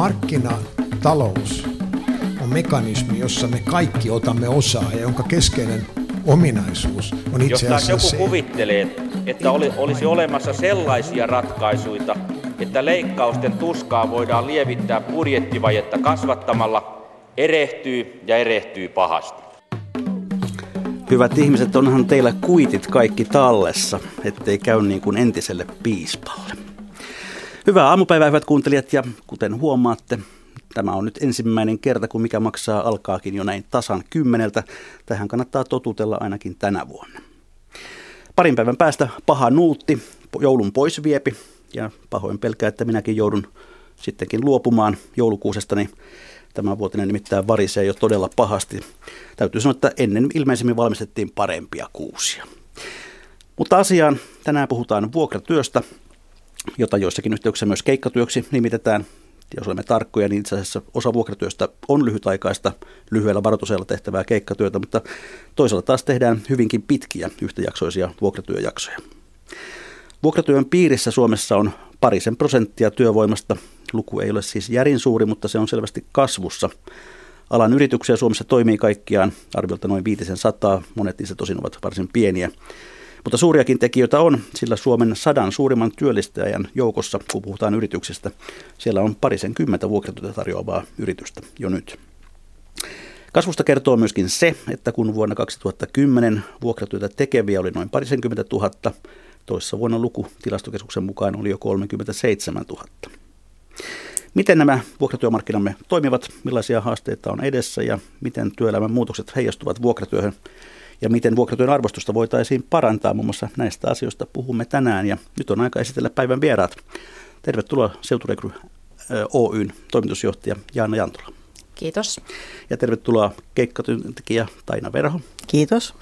Markkinatalous on mekanismi, jossa me kaikki otamme osaa ja jonka keskeinen ominaisuus on itse asiassa Jos joku se, kuvittelee, että oli, olisi olemassa sellaisia ratkaisuja, että leikkausten tuskaa voidaan lievittää budjettivajetta kasvattamalla, erehtyy ja erehtyy pahasti. Hyvät ihmiset, onhan teillä kuitit kaikki tallessa, ettei käy niin kuin entiselle piispalle. Hyvää aamupäivää, hyvät kuuntelijat, ja kuten huomaatte, tämä on nyt ensimmäinen kerta, kun mikä maksaa alkaakin jo näin tasan kymmeneltä. Tähän kannattaa totutella ainakin tänä vuonna. Parin päivän päästä paha nuutti, joulun poisviepi, ja pahoin pelkää, että minäkin joudun sittenkin luopumaan joulukuusestani. Tämä vuotinen nimittäin varisee jo todella pahasti. Täytyy sanoa, että ennen ilmeisemmin valmistettiin parempia kuusia. Mutta asiaan tänään puhutaan vuokratyöstä, jota joissakin yhteyksissä myös keikkatyöksi nimitetään. Jos olemme tarkkoja, niin itse asiassa osa vuokratyöstä on lyhytaikaista, lyhyellä varoitusajalla tehtävää keikkatyötä, mutta toisaalta taas tehdään hyvinkin pitkiä yhtäjaksoisia vuokratyöjaksoja. Vuokratyön piirissä Suomessa on parisen prosenttia työvoimasta. Luku ei ole siis järin suuri, mutta se on selvästi kasvussa. Alan yrityksiä Suomessa toimii kaikkiaan arviolta noin 500, monet niistä tosin ovat varsin pieniä. Mutta suuriakin tekijöitä on, sillä Suomen sadan suurimman työllistäjän joukossa, kun puhutaan yrityksistä, siellä on parisen kymmentä vuokratyötä tarjoavaa yritystä jo nyt. Kasvusta kertoo myöskin se, että kun vuonna 2010 vuokratyötä tekeviä oli noin parisenkymmentä tuhatta, toissa vuonna luku tilastokeskuksen mukaan oli jo 37 000. Miten nämä vuokratyömarkkinamme toimivat, millaisia haasteita on edessä ja miten työelämän muutokset heijastuvat vuokratyöhön ja miten vuokratyön arvostusta voitaisiin parantaa. Muun muassa näistä asioista puhumme tänään ja nyt on aika esitellä päivän vieraat. Tervetuloa Seuturekry Oyn toimitusjohtaja Jaana Jantola. Kiitos. Ja tervetuloa keikkatyöntekijä Taina Verho. Kiitos.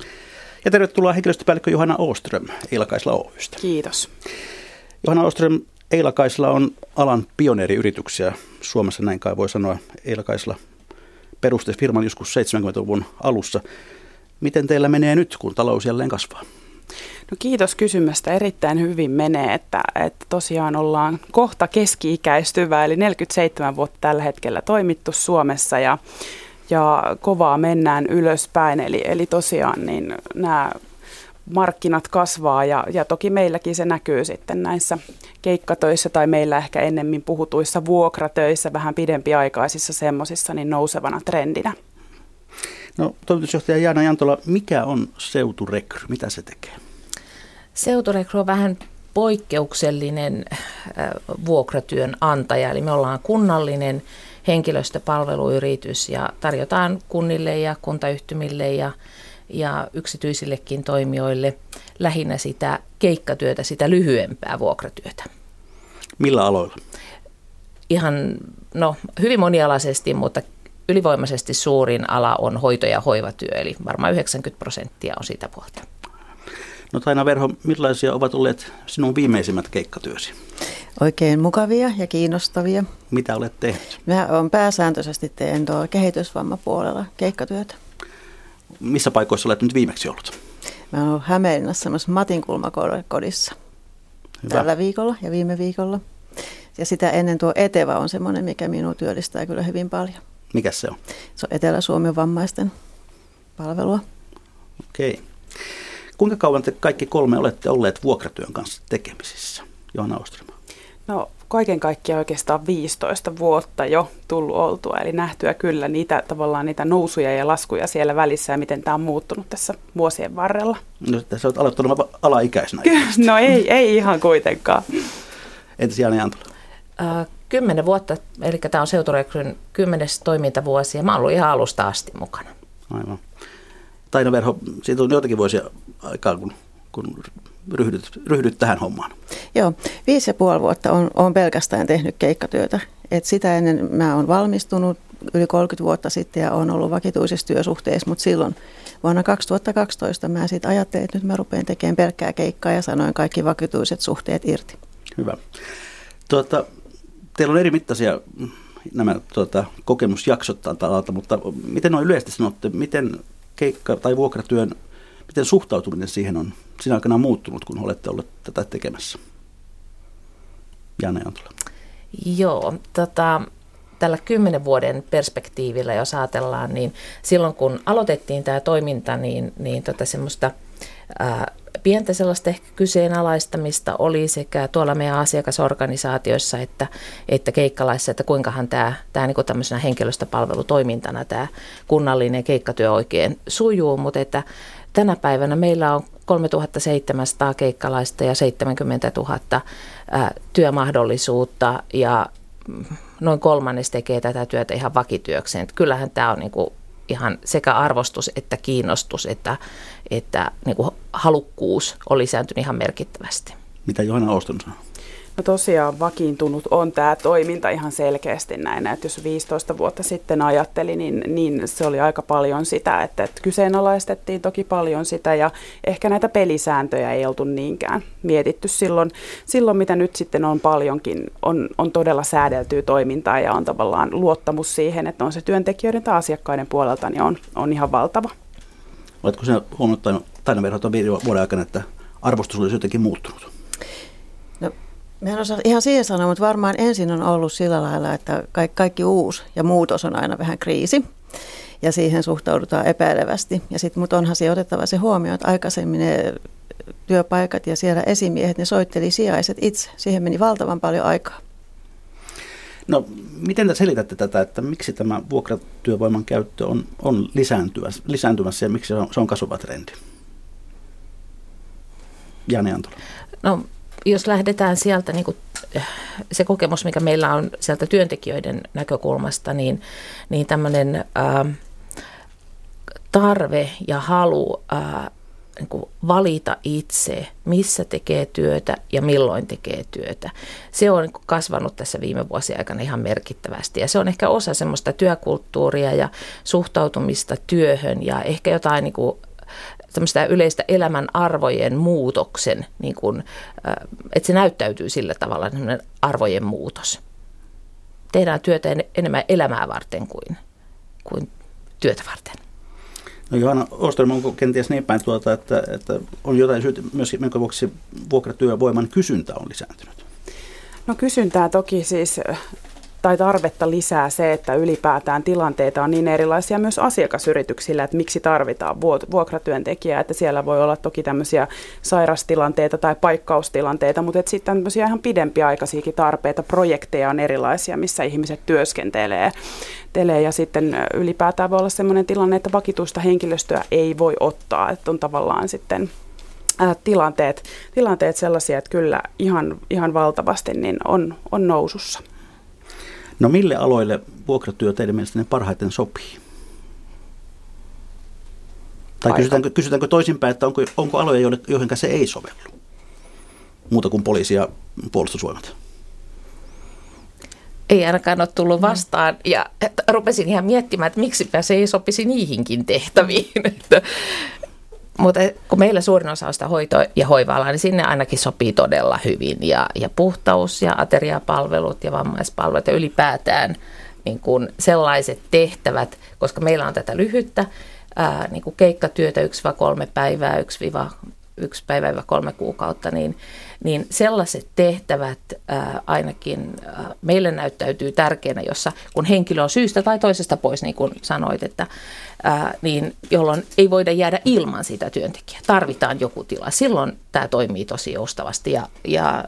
Ja tervetuloa henkilöstöpäällikkö Johanna Oström Eilakaisla Oystä. Kiitos. Johanna Oström, Eilakaisla on alan pioneeriyrityksiä Suomessa, näin kai voi sanoa. Eilakaisla perusti firman joskus 70-luvun alussa. Miten teillä menee nyt, kun talous jälleen kasvaa? No kiitos kysymästä. Erittäin hyvin menee, että, että tosiaan ollaan kohta keski-ikäistyvä, eli 47 vuotta tällä hetkellä toimittu Suomessa ja, ja kovaa mennään ylöspäin. Eli, eli tosiaan niin nämä markkinat kasvaa ja, ja toki meilläkin se näkyy sitten näissä keikkatöissä tai meillä ehkä ennemmin puhutuissa vuokratöissä, vähän pidempiaikaisissa semmoisissa, niin nousevana trendinä. No toimitusjohtaja Jaana Jantola, mikä on seuturekry? Mitä se tekee? Seuturekry on vähän poikkeuksellinen äh, vuokratyön antaja, eli me ollaan kunnallinen henkilöstöpalveluyritys ja tarjotaan kunnille ja kuntayhtymille ja, ja yksityisillekin toimijoille lähinnä sitä keikkatyötä, sitä lyhyempää vuokratyötä. Millä aloilla? Ihan no, hyvin monialaisesti, mutta ylivoimaisesti suurin ala on hoito- ja hoivatyö, eli varmaan 90 prosenttia on sitä puolta. No Taina Verho, millaisia ovat olleet sinun viimeisimmät keikkatyösi? Oikein mukavia ja kiinnostavia. Mitä olet tehnyt? Mä olen pääsääntöisesti teen tuo kehitysvammapuolella keikkatyötä. Missä paikoissa olet nyt viimeksi ollut? Mä olen ollut Hämeenlinnassa semmoisessa Matin kulmakodissa Hyvä. tällä viikolla ja viime viikolla. Ja sitä ennen tuo Eteva on semmoinen, mikä minua työllistää kyllä hyvin paljon. Mikä se on? Se on Etelä-Suomen vammaisten palvelua. Okei. Kuinka kauan te kaikki kolme olette olleet vuokratyön kanssa tekemisissä? Johanna Oström. No kaiken kaikkiaan oikeastaan 15 vuotta jo tullut oltua, eli nähtyä kyllä niitä tavallaan niitä nousuja ja laskuja siellä välissä ja miten tämä on muuttunut tässä vuosien varrella. No, tässä olet aloittanut alaikäisenä. no ei, ei ihan kuitenkaan. Entäs Jaana Jantola? Äh, kymmenen vuotta, eli tämä on Seuturekryn kymmenes toimintavuosi ja mä oon ollut ihan alusta asti mukana. Aivan. Taina Verho, siitä on joitakin vuosia aikaa, kun, kun ryhdyt, ryhdyt tähän hommaan. Joo, viisi ja puoli vuotta on, on pelkästään tehnyt keikkatyötä. Et sitä ennen mä oon valmistunut yli 30 vuotta sitten ja on ollut vakituisessa työsuhteessa, mutta silloin vuonna 2012 mä sitten ajattelin, että nyt mä rupean tekemään pelkkää keikkaa ja sanoin kaikki vakituiset suhteet irti. Hyvä. Tuota, teillä on eri mittaisia nämä tuota, kokemusjaksot tältä alalta, mutta miten noin yleisesti sanotte, miten keikka- tai vuokratyön, miten suhtautuminen siihen on sinä aikana muuttunut, kun olette olleet tätä tekemässä? Janne Antola. Joo, tota, tällä kymmenen vuoden perspektiivillä, jos ajatellaan, niin silloin kun aloitettiin tämä toiminta, niin, niin tota semmoista ää, pientä sellaista ehkä kyseenalaistamista oli sekä tuolla meidän asiakasorganisaatioissa että, että keikkalaissa, että kuinkahan tämä, tämä niin tämmöisenä henkilöstöpalvelutoimintana tämä kunnallinen keikkatyö oikein sujuu, mutta että tänä päivänä meillä on 3700 keikkalaista ja 70 000 ää, työmahdollisuutta ja noin kolmannes tekee tätä työtä ihan vakityökseen. Että kyllähän tämä on niin kuin ihan sekä arvostus että kiinnostus että, että niin kuin halukkuus on lisääntynyt ihan merkittävästi. Mitä Johanna Ooston sanoo? No tosiaan vakiintunut on tämä toiminta ihan selkeästi näin, että jos 15 vuotta sitten ajatteli, niin, niin se oli aika paljon sitä, että, että kyseenalaistettiin toki paljon sitä ja ehkä näitä pelisääntöjä ei oltu niinkään mietitty silloin, silloin mitä nyt sitten on paljonkin, on, on todella säädeltyä toimintaa ja on tavallaan luottamus siihen, että on se työntekijöiden tai asiakkaiden puolelta, niin on, on ihan valtava. Oletko sinä huomannut Taina Verhoton vuoden aikana, että arvostus olisi jotenkin muuttunut? Mä en osaa ihan siihen sanoa, mutta varmaan ensin on ollut sillä lailla, että kaikki, kaikki uusi ja muutos on aina vähän kriisi. Ja siihen suhtaudutaan epäilevästi. Ja sitten, mutta onhan se otettava se huomioon, että aikaisemmin ne työpaikat ja siellä esimiehet, ne soitteli sijaiset itse. Siihen meni valtavan paljon aikaa. No, miten te selitätte tätä, että miksi tämä vuokratyövoiman käyttö on, on lisääntymässä, lisääntymässä ja miksi se on, se on kasvava trendi? Jani Antola. No jos lähdetään sieltä niin kuin, se kokemus, mikä meillä on sieltä työntekijöiden näkökulmasta, niin, niin tämmöinen ää, tarve ja halu ää, niin kuin valita itse, missä tekee työtä ja milloin tekee työtä. Se on niin kasvanut tässä viime vuosien aikana ihan merkittävästi ja se on ehkä osa semmoista työkulttuuria ja suhtautumista työhön ja ehkä jotain niin kuin tämmöistä yleistä elämän arvojen muutoksen, niin kuin, että se näyttäytyy sillä tavalla arvojen muutos. Tehdään työtä enemmän elämää varten kuin, kuin työtä varten. No Johanna Oström, onko kenties niin päin tuota, että, että on jotain syytä myös, minkä vuoksi vuokratyövoiman kysyntä on lisääntynyt? No kysyntää toki siis tai tarvetta lisää se, että ylipäätään tilanteita on niin erilaisia myös asiakasyrityksillä, että miksi tarvitaan vuokratyöntekijää, että siellä voi olla toki tämmöisiä sairastilanteita tai paikkaustilanteita, mutta sitten tämmöisiä ihan pidempiaikaisiakin tarpeita, projekteja on erilaisia, missä ihmiset työskentelee. Telee, ja sitten ylipäätään voi olla sellainen tilanne, että vakituista henkilöstöä ei voi ottaa, että on tavallaan sitten tilanteet, tilanteet sellaisia, että kyllä ihan, ihan valtavasti niin on, on nousussa. No mille aloille vuokratyö teidän mielestänne parhaiten sopii? Tai kysytäänkö, kysytäänkö toisinpäin, että onko, onko aloja, joihin se ei sovellu? Muuta kuin poliisi ja puolustusvoimat. Ei ainakaan ole tullut vastaan ja rupesin ihan miettimään, että miksi se ei sopisi niihinkin tehtäviin. Mutta kun meillä suurin osa on sitä hoito- ja hoiva niin sinne ainakin sopii todella hyvin. Ja, ja puhtaus ja ateriapalvelut ja vammaispalvelut ja ylipäätään niin kuin sellaiset tehtävät, koska meillä on tätä lyhyttä ää, niin kuin keikkatyötä 1-3 päivää, 1 päivä kolme kuukautta, niin, niin sellaiset tehtävät ää, ainakin ää, meille näyttäytyy tärkeänä, jossa kun henkilö on syystä tai toisesta pois, niin kuin sanoit, että ää, niin jolloin ei voida jäädä ilman sitä työntekijää. Tarvitaan joku tila. Silloin tämä toimii tosi joustavasti ja, ja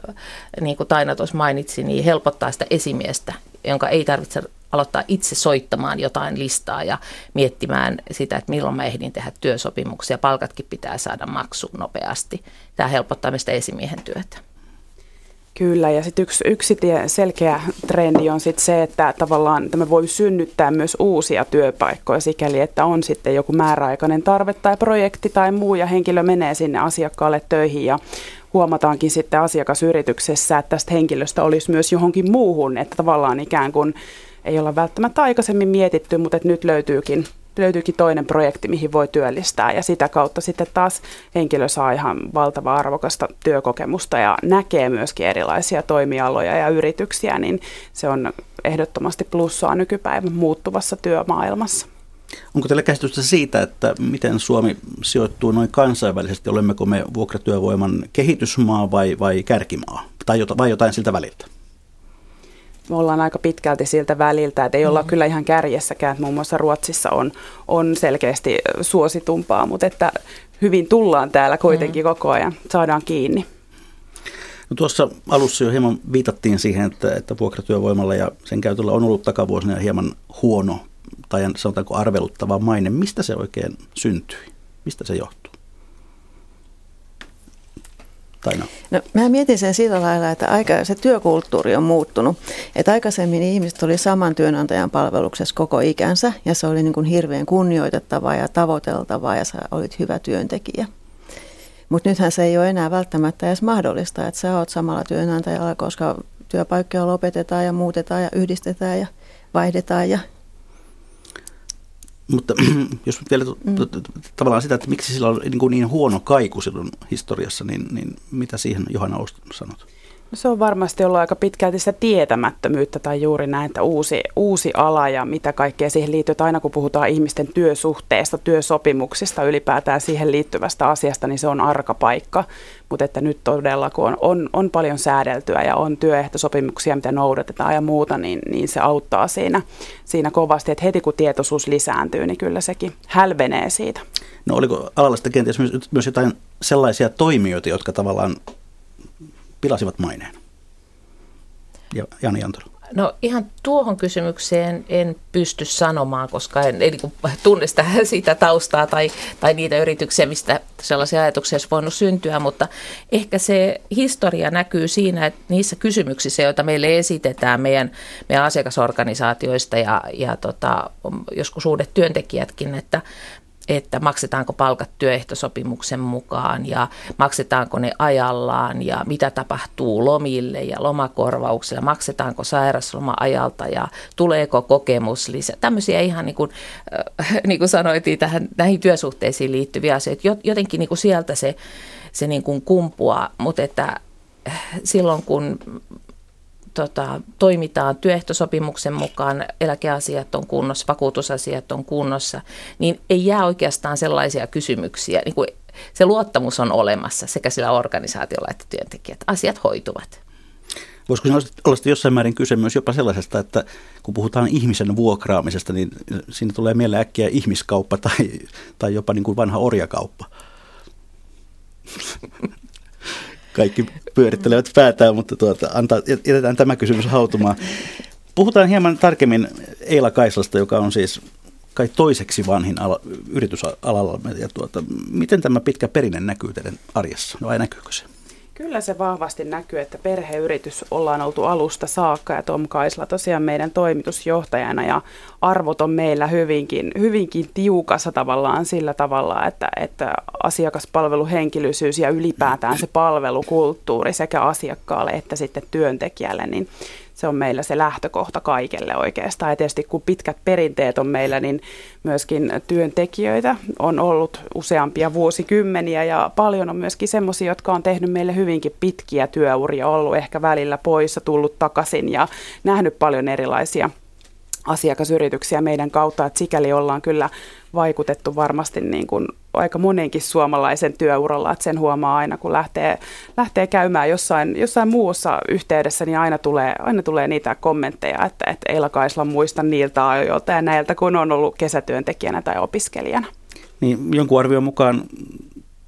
niin kuin Taina tuossa mainitsi, niin helpottaa sitä esimiestä, jonka ei tarvitse aloittaa itse soittamaan jotain listaa ja miettimään sitä, että milloin mä ehdin tehdä työsopimuksia. Palkatkin pitää saada maksuun nopeasti. Tämä helpottaa meistä esimiehen työtä. Kyllä, ja sitten yksi, yksi tie, selkeä trendi on sitten se, että tavallaan tämä voi synnyttää myös uusia työpaikkoja sikäli, että on sitten joku määräaikainen tarve tai projekti tai muu, ja henkilö menee sinne asiakkaalle töihin, ja huomataankin sitten asiakasyrityksessä, että tästä henkilöstä olisi myös johonkin muuhun, että tavallaan ikään kuin ei olla välttämättä aikaisemmin mietitty, mutta että nyt löytyykin, löytyykin toinen projekti, mihin voi työllistää ja sitä kautta sitten taas henkilö saa ihan valtavaa arvokasta työkokemusta ja näkee myöskin erilaisia toimialoja ja yrityksiä, niin se on ehdottomasti plussaa nykypäivän muuttuvassa työmaailmassa. Onko teillä käsitystä siitä, että miten Suomi sijoittuu noin kansainvälisesti? Olemmeko me vuokratyövoiman kehitysmaa vai, vai kärkimaa? Tai vai jotain siltä väliltä? Me ollaan aika pitkälti siltä väliltä, että ei olla mm. kyllä ihan kärjessäkään, että muun muassa Ruotsissa on, on selkeästi suositumpaa, mutta että hyvin tullaan täällä kuitenkin mm. koko ajan, saadaan kiinni. No tuossa alussa jo hieman viitattiin siihen, että, että vuokratyövoimalla ja sen käytöllä on ollut takavuosina hieman huono tai sanotaanko arveluttava maine. Mistä se oikein syntyi? Mistä se johtuu? Taina? No, mä mietin sen sillä lailla, että aika, se työkulttuuri on muuttunut. Että aikaisemmin ihmiset oli saman työnantajan palveluksessa koko ikänsä ja se oli niin kuin hirveän kunnioitettavaa ja tavoiteltavaa ja sä olit hyvä työntekijä. Mutta nythän se ei ole enää välttämättä edes mahdollista, että sä oot samalla työnantajalla, koska työpaikkoja lopetetaan ja muutetaan ja yhdistetään ja vaihdetaan ja mutta jos vielä mm. tavallaan sitä, että miksi sillä on niin, niin huono kaiku silloin historiassa, niin, niin mitä siihen Johanna Oust sanot? No se on varmasti ollut aika pitkälti sitä tietämättömyyttä tai juuri näin, että uusi, uusi ala ja mitä kaikkea siihen liittyy. Että aina kun puhutaan ihmisten työsuhteesta, työsopimuksista, ylipäätään siihen liittyvästä asiasta, niin se on arka paikka. Mutta että nyt todella, kun on, on, on paljon säädeltyä ja on työehtosopimuksia, mitä noudatetaan ja muuta, niin, niin se auttaa siinä, siinä kovasti. Että heti kun tietoisuus lisääntyy, niin kyllä sekin hälvenee siitä. No oliko alalla sitten kenties myös jotain sellaisia toimijoita, jotka tavallaan pilasivat maineen? Ja Jani Antolo. No ihan tuohon kysymykseen en pysty sanomaan, koska en, en niin tunne sitä, siitä taustaa tai, tai niitä yrityksiä, mistä sellaisia ajatuksia olisi voinut syntyä, mutta ehkä se historia näkyy siinä, että niissä kysymyksissä, joita meille esitetään meidän, meidän asiakasorganisaatioista ja, ja tota, joskus uudet työntekijätkin, että että maksetaanko palkat työehtosopimuksen mukaan ja maksetaanko ne ajallaan ja mitä tapahtuu lomille ja lomakorvauksille, maksetaanko sairasloma-ajalta ja tuleeko kokemus lisää. Tämmöisiä ihan niin kuin, äh, niin kuin sanoitiin tähän, näihin työsuhteisiin liittyviä asioita. Jotenkin niin kuin sieltä se, se niin kuin kumpuaa, mutta että äh, silloin kun tota, toimitaan työehtosopimuksen mukaan, eläkeasiat on kunnossa, vakuutusasiat on kunnossa, niin ei jää oikeastaan sellaisia kysymyksiä, niin kuin se luottamus on olemassa sekä sillä organisaatiolla että työntekijät. Asiat hoituvat. Voisiko olla jossain määrin kyse myös jopa sellaisesta, että kun puhutaan ihmisen vuokraamisesta, niin siinä tulee mieleen äkkiä ihmiskauppa tai, tai jopa niin kuin vanha orjakauppa? Kaikki pyörittelevät päätään, mutta tuota, antaa, jätetään tämä kysymys hautumaan. Puhutaan hieman tarkemmin Eila Kaislasta, joka on siis kai toiseksi vanhin ala, yritysalalla. Ja tuota, miten tämä pitkä perinne näkyy teidän arjessa? Vai näkyykö se? Kyllä se vahvasti näkyy, että perheyritys ollaan oltu alusta saakka ja Tom Kaisla tosiaan meidän toimitusjohtajana ja arvot on meillä hyvinkin, hyvinkin tiukassa tavallaan sillä tavalla, että, että asiakaspalveluhenkilöisyys ja ylipäätään se palvelukulttuuri sekä asiakkaalle että sitten työntekijälle, niin se on meillä se lähtökohta kaikelle oikeastaan. Ja tietysti kun pitkät perinteet on meillä, niin myöskin työntekijöitä on ollut useampia vuosikymmeniä ja paljon on myöskin semmoisia, jotka on tehnyt meille hyvinkin pitkiä työuria, ollut ehkä välillä poissa, tullut takaisin ja nähnyt paljon erilaisia asiakasyrityksiä meidän kautta, että sikäli ollaan kyllä vaikutettu varmasti niin kuin aika monenkin suomalaisen työuralla, että sen huomaa aina, kun lähtee, lähtee käymään jossain, jossain muussa yhteydessä, niin aina tulee, aina tulee niitä kommentteja, että, että Eila Kaisla muista niiltä ajoilta ja näiltä, kun on ollut kesätyöntekijänä tai opiskelijana. Niin jonkun arvion mukaan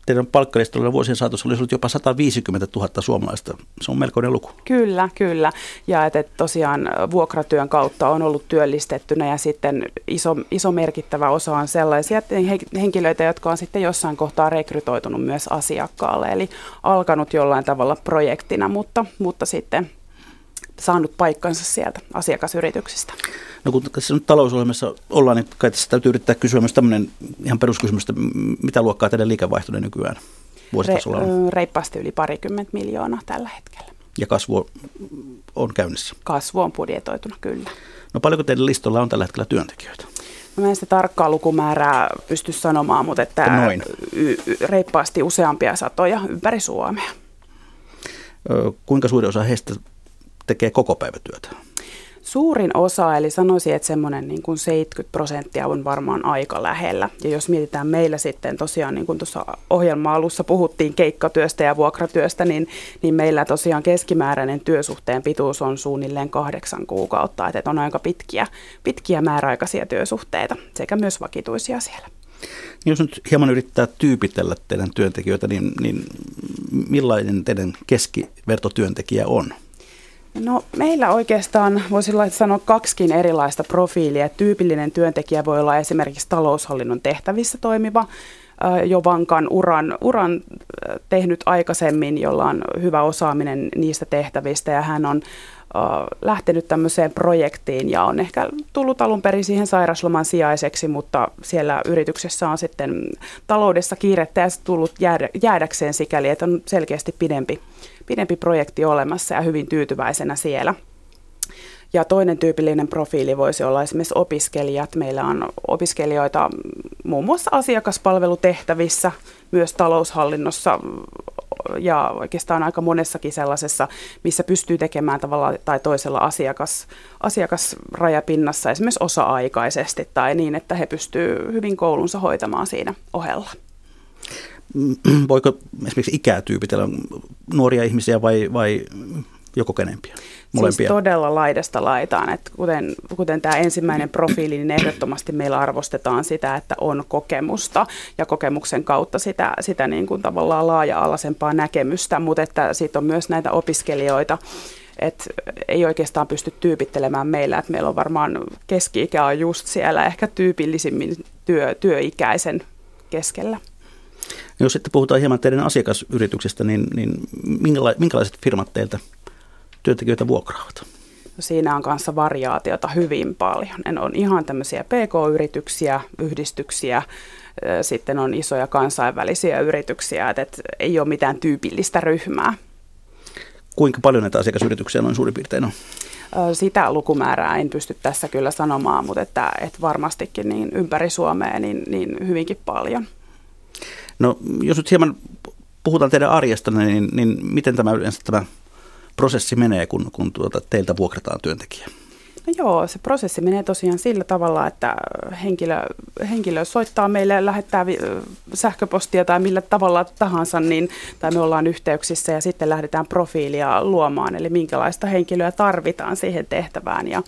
teidän palkkalistoilla vuosien saatossa olisi ollut jopa 150 000 suomalaista. Se on melkoinen luku. Kyllä, kyllä. Ja että tosiaan vuokratyön kautta on ollut työllistettynä ja sitten iso, iso merkittävä osa on sellaisia henkilöitä, jotka on sitten jossain kohtaa rekrytoitunut myös asiakkaalle. Eli alkanut jollain tavalla projektina, mutta, mutta sitten saanut paikkansa sieltä asiakasyrityksistä. No kun tässä nyt talousohjelmassa ollaan, niin kai tässä täytyy yrittää kysyä myös tämmöinen ihan peruskysymys, että mitä luokkaa teidän liikevaihtonne nykyään vuositasolla on? Re, reippaasti yli parikymmentä miljoonaa tällä hetkellä. Ja kasvu on käynnissä? Kasvu on budjetoituna, kyllä. No paljonko teidän listolla on tällä hetkellä työntekijöitä? Mä en sitä tarkkaa lukumäärää pysty sanomaan, mutta että Noin. Y- y- reippaasti useampia satoja ympäri Suomea. Ö, kuinka suuri osa heistä tekee koko päivätyötä? Suurin osa, eli sanoisin, että semmoinen niin kuin 70 prosenttia on varmaan aika lähellä. Ja jos mietitään meillä sitten tosiaan, niin kuin tuossa ohjelma-alussa puhuttiin keikkatyöstä ja vuokratyöstä, niin, niin meillä tosiaan keskimääräinen työsuhteen pituus on suunnilleen kahdeksan kuukautta. Että on aika pitkiä, pitkiä määräaikaisia työsuhteita sekä myös vakituisia siellä. Jos nyt hieman yrittää tyypitellä teidän työntekijöitä, niin, niin millainen teidän keskivertotyöntekijä on? No meillä oikeastaan voisi sanoa kaksikin erilaista profiilia. Tyypillinen työntekijä voi olla esimerkiksi taloushallinnon tehtävissä toimiva, jo vankan uran, uran tehnyt aikaisemmin, jolla on hyvä osaaminen niistä tehtävistä ja hän on lähtenyt tämmöiseen projektiin ja on ehkä tullut alun perin siihen sairasloman sijaiseksi, mutta siellä yrityksessä on sitten taloudessa kiirettä ja tullut jäädä, jäädäkseen sikäli, että on selkeästi pidempi, pidempi projekti olemassa ja hyvin tyytyväisenä siellä. Ja toinen tyypillinen profiili voisi olla esimerkiksi opiskelijat. Meillä on opiskelijoita muun muassa asiakaspalvelutehtävissä, myös taloushallinnossa ja oikeastaan aika monessakin sellaisessa, missä pystyy tekemään tavalla tai toisella asiakas, asiakasrajapinnassa esimerkiksi osa-aikaisesti tai niin, että he pystyvät hyvin koulunsa hoitamaan siinä ohella. Voiko esimerkiksi ikää tyypitellä nuoria ihmisiä vai, vai joko kenempiä? Molempia. Siis todella laidasta laitaan. Että kuten, kuten tämä ensimmäinen profiili, niin ehdottomasti meillä arvostetaan sitä, että on kokemusta ja kokemuksen kautta sitä, sitä niin kuin tavallaan laaja-alaisempaa näkemystä, mutta että sitten on myös näitä opiskelijoita, että ei oikeastaan pysty tyypittelemään meillä, että meillä on varmaan keski-ikä on just siellä ehkä tyypillisimmin työ, työikäisen keskellä. Jos sitten puhutaan hieman teidän asiakasyrityksestä, niin, niin minkälaiset firmat teiltä työntekijöitä vuokraavat? No siinä on kanssa variaatiota hyvin paljon. Ne on ihan tämmöisiä PK-yrityksiä, yhdistyksiä, sitten on isoja kansainvälisiä yrityksiä, että ei ole mitään tyypillistä ryhmää. Kuinka paljon näitä asiakasyrityksiä noin suurin piirtein on? Sitä lukumäärää en pysty tässä kyllä sanomaan, mutta että, että varmastikin niin ympäri Suomea niin, niin hyvinkin paljon. No jos nyt hieman puhutaan teidän arjesta, niin, niin miten tämä yleensä tämä prosessi menee, kun, kun tuota, teiltä vuokrataan työntekijä? No joo, se prosessi menee tosiaan sillä tavalla, että henkilö, henkilö soittaa meille, lähettää sähköpostia tai millä tavalla tahansa, niin, tai me ollaan yhteyksissä ja sitten lähdetään profiilia luomaan, eli minkälaista henkilöä tarvitaan siihen tehtävään. Ja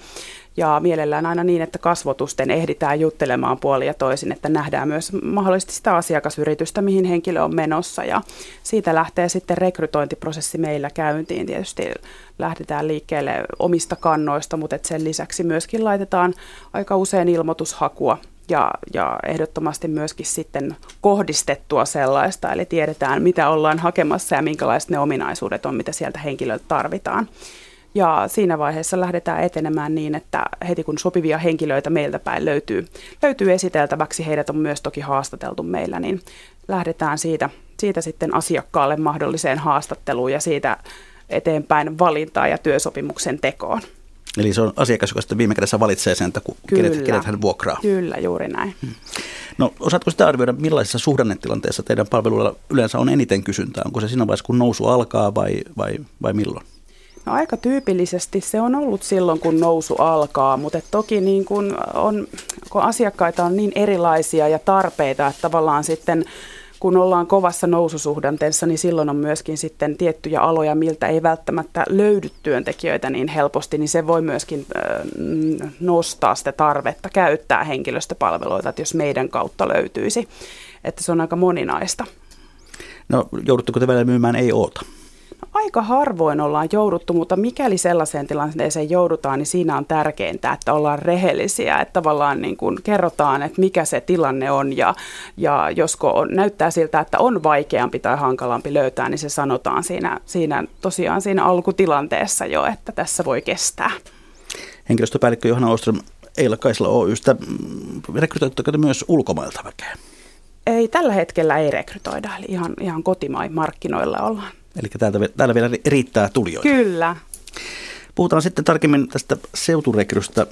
ja mielellään aina niin, että kasvotusten ehditään juttelemaan puolia toisin, että nähdään myös mahdollisesti sitä asiakasyritystä, mihin henkilö on menossa. Ja siitä lähtee sitten rekrytointiprosessi meillä käyntiin. Tietysti lähdetään liikkeelle omista kannoista, mutta sen lisäksi myöskin laitetaan aika usein ilmoitushakua ja, ja ehdottomasti myöskin sitten kohdistettua sellaista, eli tiedetään mitä ollaan hakemassa ja minkälaiset ne ominaisuudet on, mitä sieltä henkilöltä tarvitaan. Ja siinä vaiheessa lähdetään etenemään niin, että heti kun sopivia henkilöitä meiltä päin löytyy, löytyy esiteltäväksi, heidät on myös toki haastateltu meillä, niin lähdetään siitä, siitä sitten asiakkaalle mahdolliseen haastatteluun ja siitä eteenpäin valintaa ja työsopimuksen tekoon. Eli se on asiakas, joka sitten viime kädessä valitsee sen, että kenet, kenet hän vuokraa. Kyllä, juuri näin. Hmm. No osaatko sitä arvioida, millaisessa suhdannetilanteessa teidän palveluilla yleensä on eniten kysyntää? Onko se siinä vaiheessa, kun nousu alkaa vai, vai, vai milloin? No aika tyypillisesti se on ollut silloin, kun nousu alkaa, mutta toki niin kun on, kun asiakkaita on niin erilaisia ja tarpeita, että tavallaan sitten kun ollaan kovassa noususuhdanteessa, niin silloin on myöskin sitten tiettyjä aloja, miltä ei välttämättä löydy työntekijöitä niin helposti, niin se voi myöskin nostaa sitä tarvetta käyttää henkilöstöpalveluita, että jos meidän kautta löytyisi, että se on aika moninaista. No joudutteko te välillä myymään ei oota? Aika harvoin ollaan jouduttu, mutta mikäli sellaiseen tilanteeseen joudutaan, niin siinä on tärkeintä, että ollaan rehellisiä, että tavallaan niin kuin kerrotaan, että mikä se tilanne on ja, ja josko on, näyttää siltä, että on vaikeampi tai hankalampi löytää, niin se sanotaan siinä, siinä tosiaan siinä alkutilanteessa jo, että tässä voi kestää. Henkilöstöpäällikkö Johanna Oström Eila Kaisla Oystä, rekrytoitteko te myös ulkomailta väkeä? Ei, tällä hetkellä ei rekrytoida, eli ihan, ihan kotimain markkinoilla ollaan. Eli täältä, täällä vielä riittää tulijoita. Kyllä. Puhutaan sitten tarkemmin tästä seuturekrystä.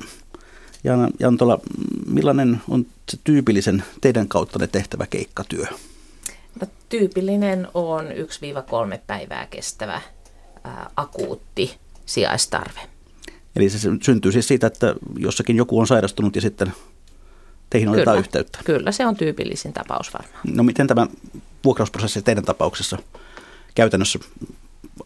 Jana Jantola, millainen on se tyypillisen teidän kautta tehtävä keikkatyö? No, tyypillinen on 1-3 päivää kestävä ää, akuutti sijaistarve. Eli se syntyy siis siitä, että jossakin joku on sairastunut ja sitten teihin otetaan kyllä, yhteyttä. Kyllä, se on tyypillisin tapaus varmaan. No miten tämä vuokrausprosessi teidän tapauksessa käytännössä,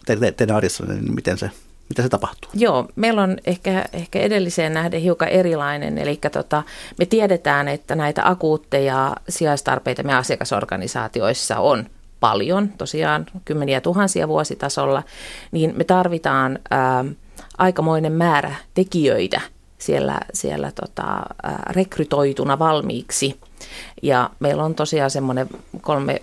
te, te, teidän arjessa, niin miten se, miten se tapahtuu? Joo, meillä on ehkä, ehkä edelliseen nähden hiukan erilainen, eli tota, me tiedetään, että näitä akuutteja sijaistarpeita me asiakasorganisaatioissa on paljon, tosiaan kymmeniä tuhansia vuositasolla, niin me tarvitaan ää, aikamoinen määrä tekijöitä siellä, siellä tota, ää, rekrytoituna valmiiksi. Ja meillä on tosiaan semmoinen kolme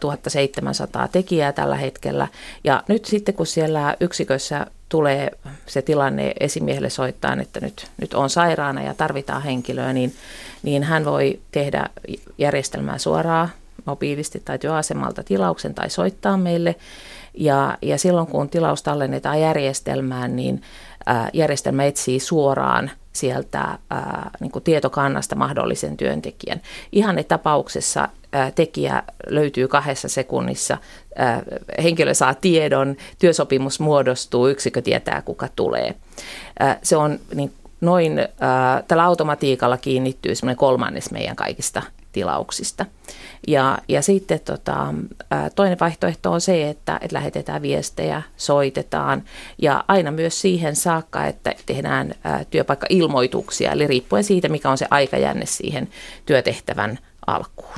1700 tekijää tällä hetkellä. Ja nyt sitten kun siellä yksikössä tulee se tilanne esimiehelle soittaa, että nyt, nyt on sairaana ja tarvitaan henkilöä, niin, niin hän voi tehdä järjestelmää suoraan mobiilisti tai työasemalta tilauksen tai soittaa meille. Ja, ja silloin kun tilaus tallennetaan järjestelmään, niin järjestelmä etsii suoraan sieltä ää, niin kuin tietokannasta mahdollisen työntekijän. Ihanne tapauksessa ää, tekijä löytyy kahdessa sekunnissa, ää, henkilö saa tiedon, työsopimus muodostuu, yksikö tietää kuka tulee. Ää, se on niin noin, ää, tällä automatiikalla kiinnittyy semmoinen kolmannes meidän kaikista tilauksista. Ja, ja sitten tota, toinen vaihtoehto on se, että, että lähetetään viestejä, soitetaan ja aina myös siihen saakka, että tehdään työpaikkailmoituksia, eli riippuen siitä, mikä on se aikajänne siihen työtehtävän alkuun.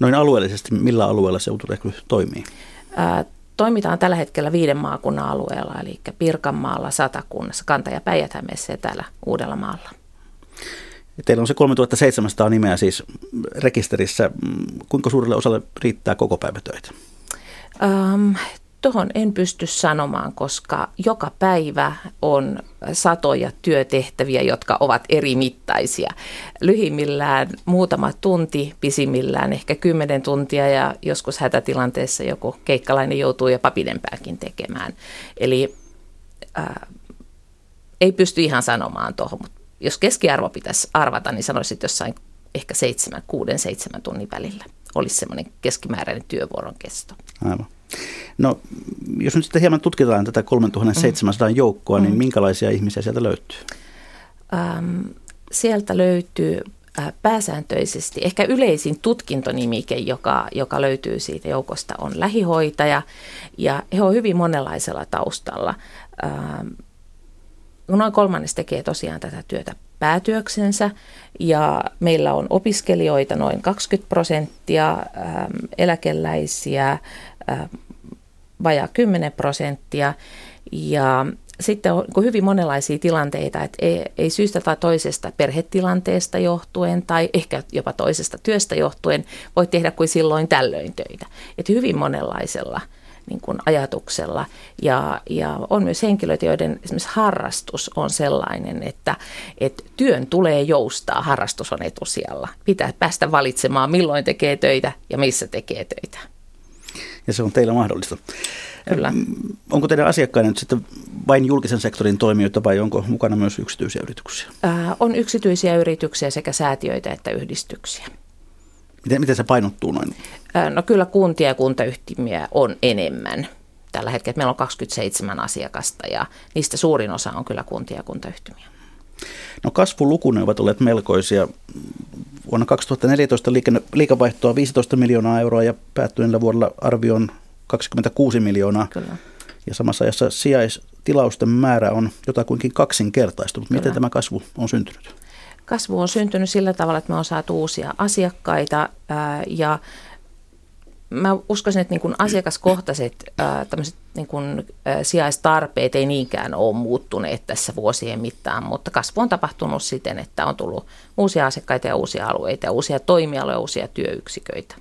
Noin alueellisesti, millä alueella seuturekry toimii? Toimitaan tällä hetkellä viiden maakunnan alueella, eli Pirkanmaalla, Satakunnassa, Kanta- ja päijät ja täällä Uudellamaalla. Teillä on se 3700 nimeä siis rekisterissä. Kuinka suurelle osalle riittää koko päivätöitä? Um, Tuohon en pysty sanomaan, koska joka päivä on satoja työtehtäviä, jotka ovat eri mittaisia. Lyhimmillään muutama tunti, pisimmillään ehkä kymmenen tuntia ja joskus hätätilanteessa joku keikkalainen joutuu jopa pidempääkin tekemään. Eli äh, ei pysty ihan sanomaan tuohon, mutta jos keskiarvo pitäisi arvata, niin sanoisin, että jossain ehkä 7, 6, 7 tunnin välillä olisi semmoinen keskimääräinen työvuoron kesto. Aivan. No, jos nyt sitten hieman tutkitaan tätä 3700 mm. joukkoa, niin mm. minkälaisia ihmisiä sieltä löytyy? Ähm, sieltä löytyy äh, pääsääntöisesti, ehkä yleisin tutkintonimike, joka, joka löytyy siitä joukosta, on lähihoitaja, ja he on hyvin monenlaisella taustalla. Ähm, noin kolmannes tekee tosiaan tätä työtä päätyöksensä ja meillä on opiskelijoita noin 20 prosenttia, eläkeläisiä vajaa 10 prosenttia ja sitten on hyvin monenlaisia tilanteita, että ei, ei syystä tai toisesta perhetilanteesta johtuen tai ehkä jopa toisesta työstä johtuen voi tehdä kuin silloin tällöin töitä. Että hyvin monenlaisella niin kuin ajatuksella. Ja, ja on myös henkilöitä, joiden esimerkiksi harrastus on sellainen, että, että työn tulee joustaa, harrastus on etusijalla. Pitää päästä valitsemaan, milloin tekee töitä ja missä tekee töitä. Ja se on teillä mahdollista. Kyllä. Onko teidän asiakkaina nyt sitten vain julkisen sektorin toimijoita vai onko mukana myös yksityisiä yrityksiä? Ää, on yksityisiä yrityksiä sekä säätiöitä että yhdistyksiä. Miten, miten se painottuu noin? No kyllä kuntia ja kuntayhtymiä on enemmän. Tällä hetkellä meillä on 27 asiakasta ja niistä suurin osa on kyllä kuntia ja kuntayhtymiä. No kasvulukunne ovat olleet melkoisia. Vuonna 2014 liike- liikavaihtoa 15 miljoonaa euroa ja päättyneellä vuodella arvioon 26 miljoonaa. Kyllä. Ja samassa ajassa sijaistilausten määrä on jotakuinkin kaksinkertaistunut. Kyllä. Miten tämä kasvu on syntynyt? Kasvu on syntynyt sillä tavalla, että me on saatu uusia asiakkaita ää, ja mä uskoisin, että niin kuin asiakaskohtaiset ää, niin kuin, ää, sijaistarpeet ei niinkään ole muuttuneet tässä vuosien mittaan, mutta kasvu on tapahtunut siten, että on tullut uusia asiakkaita ja uusia alueita ja uusia toimialoja ja uusia työyksiköitä.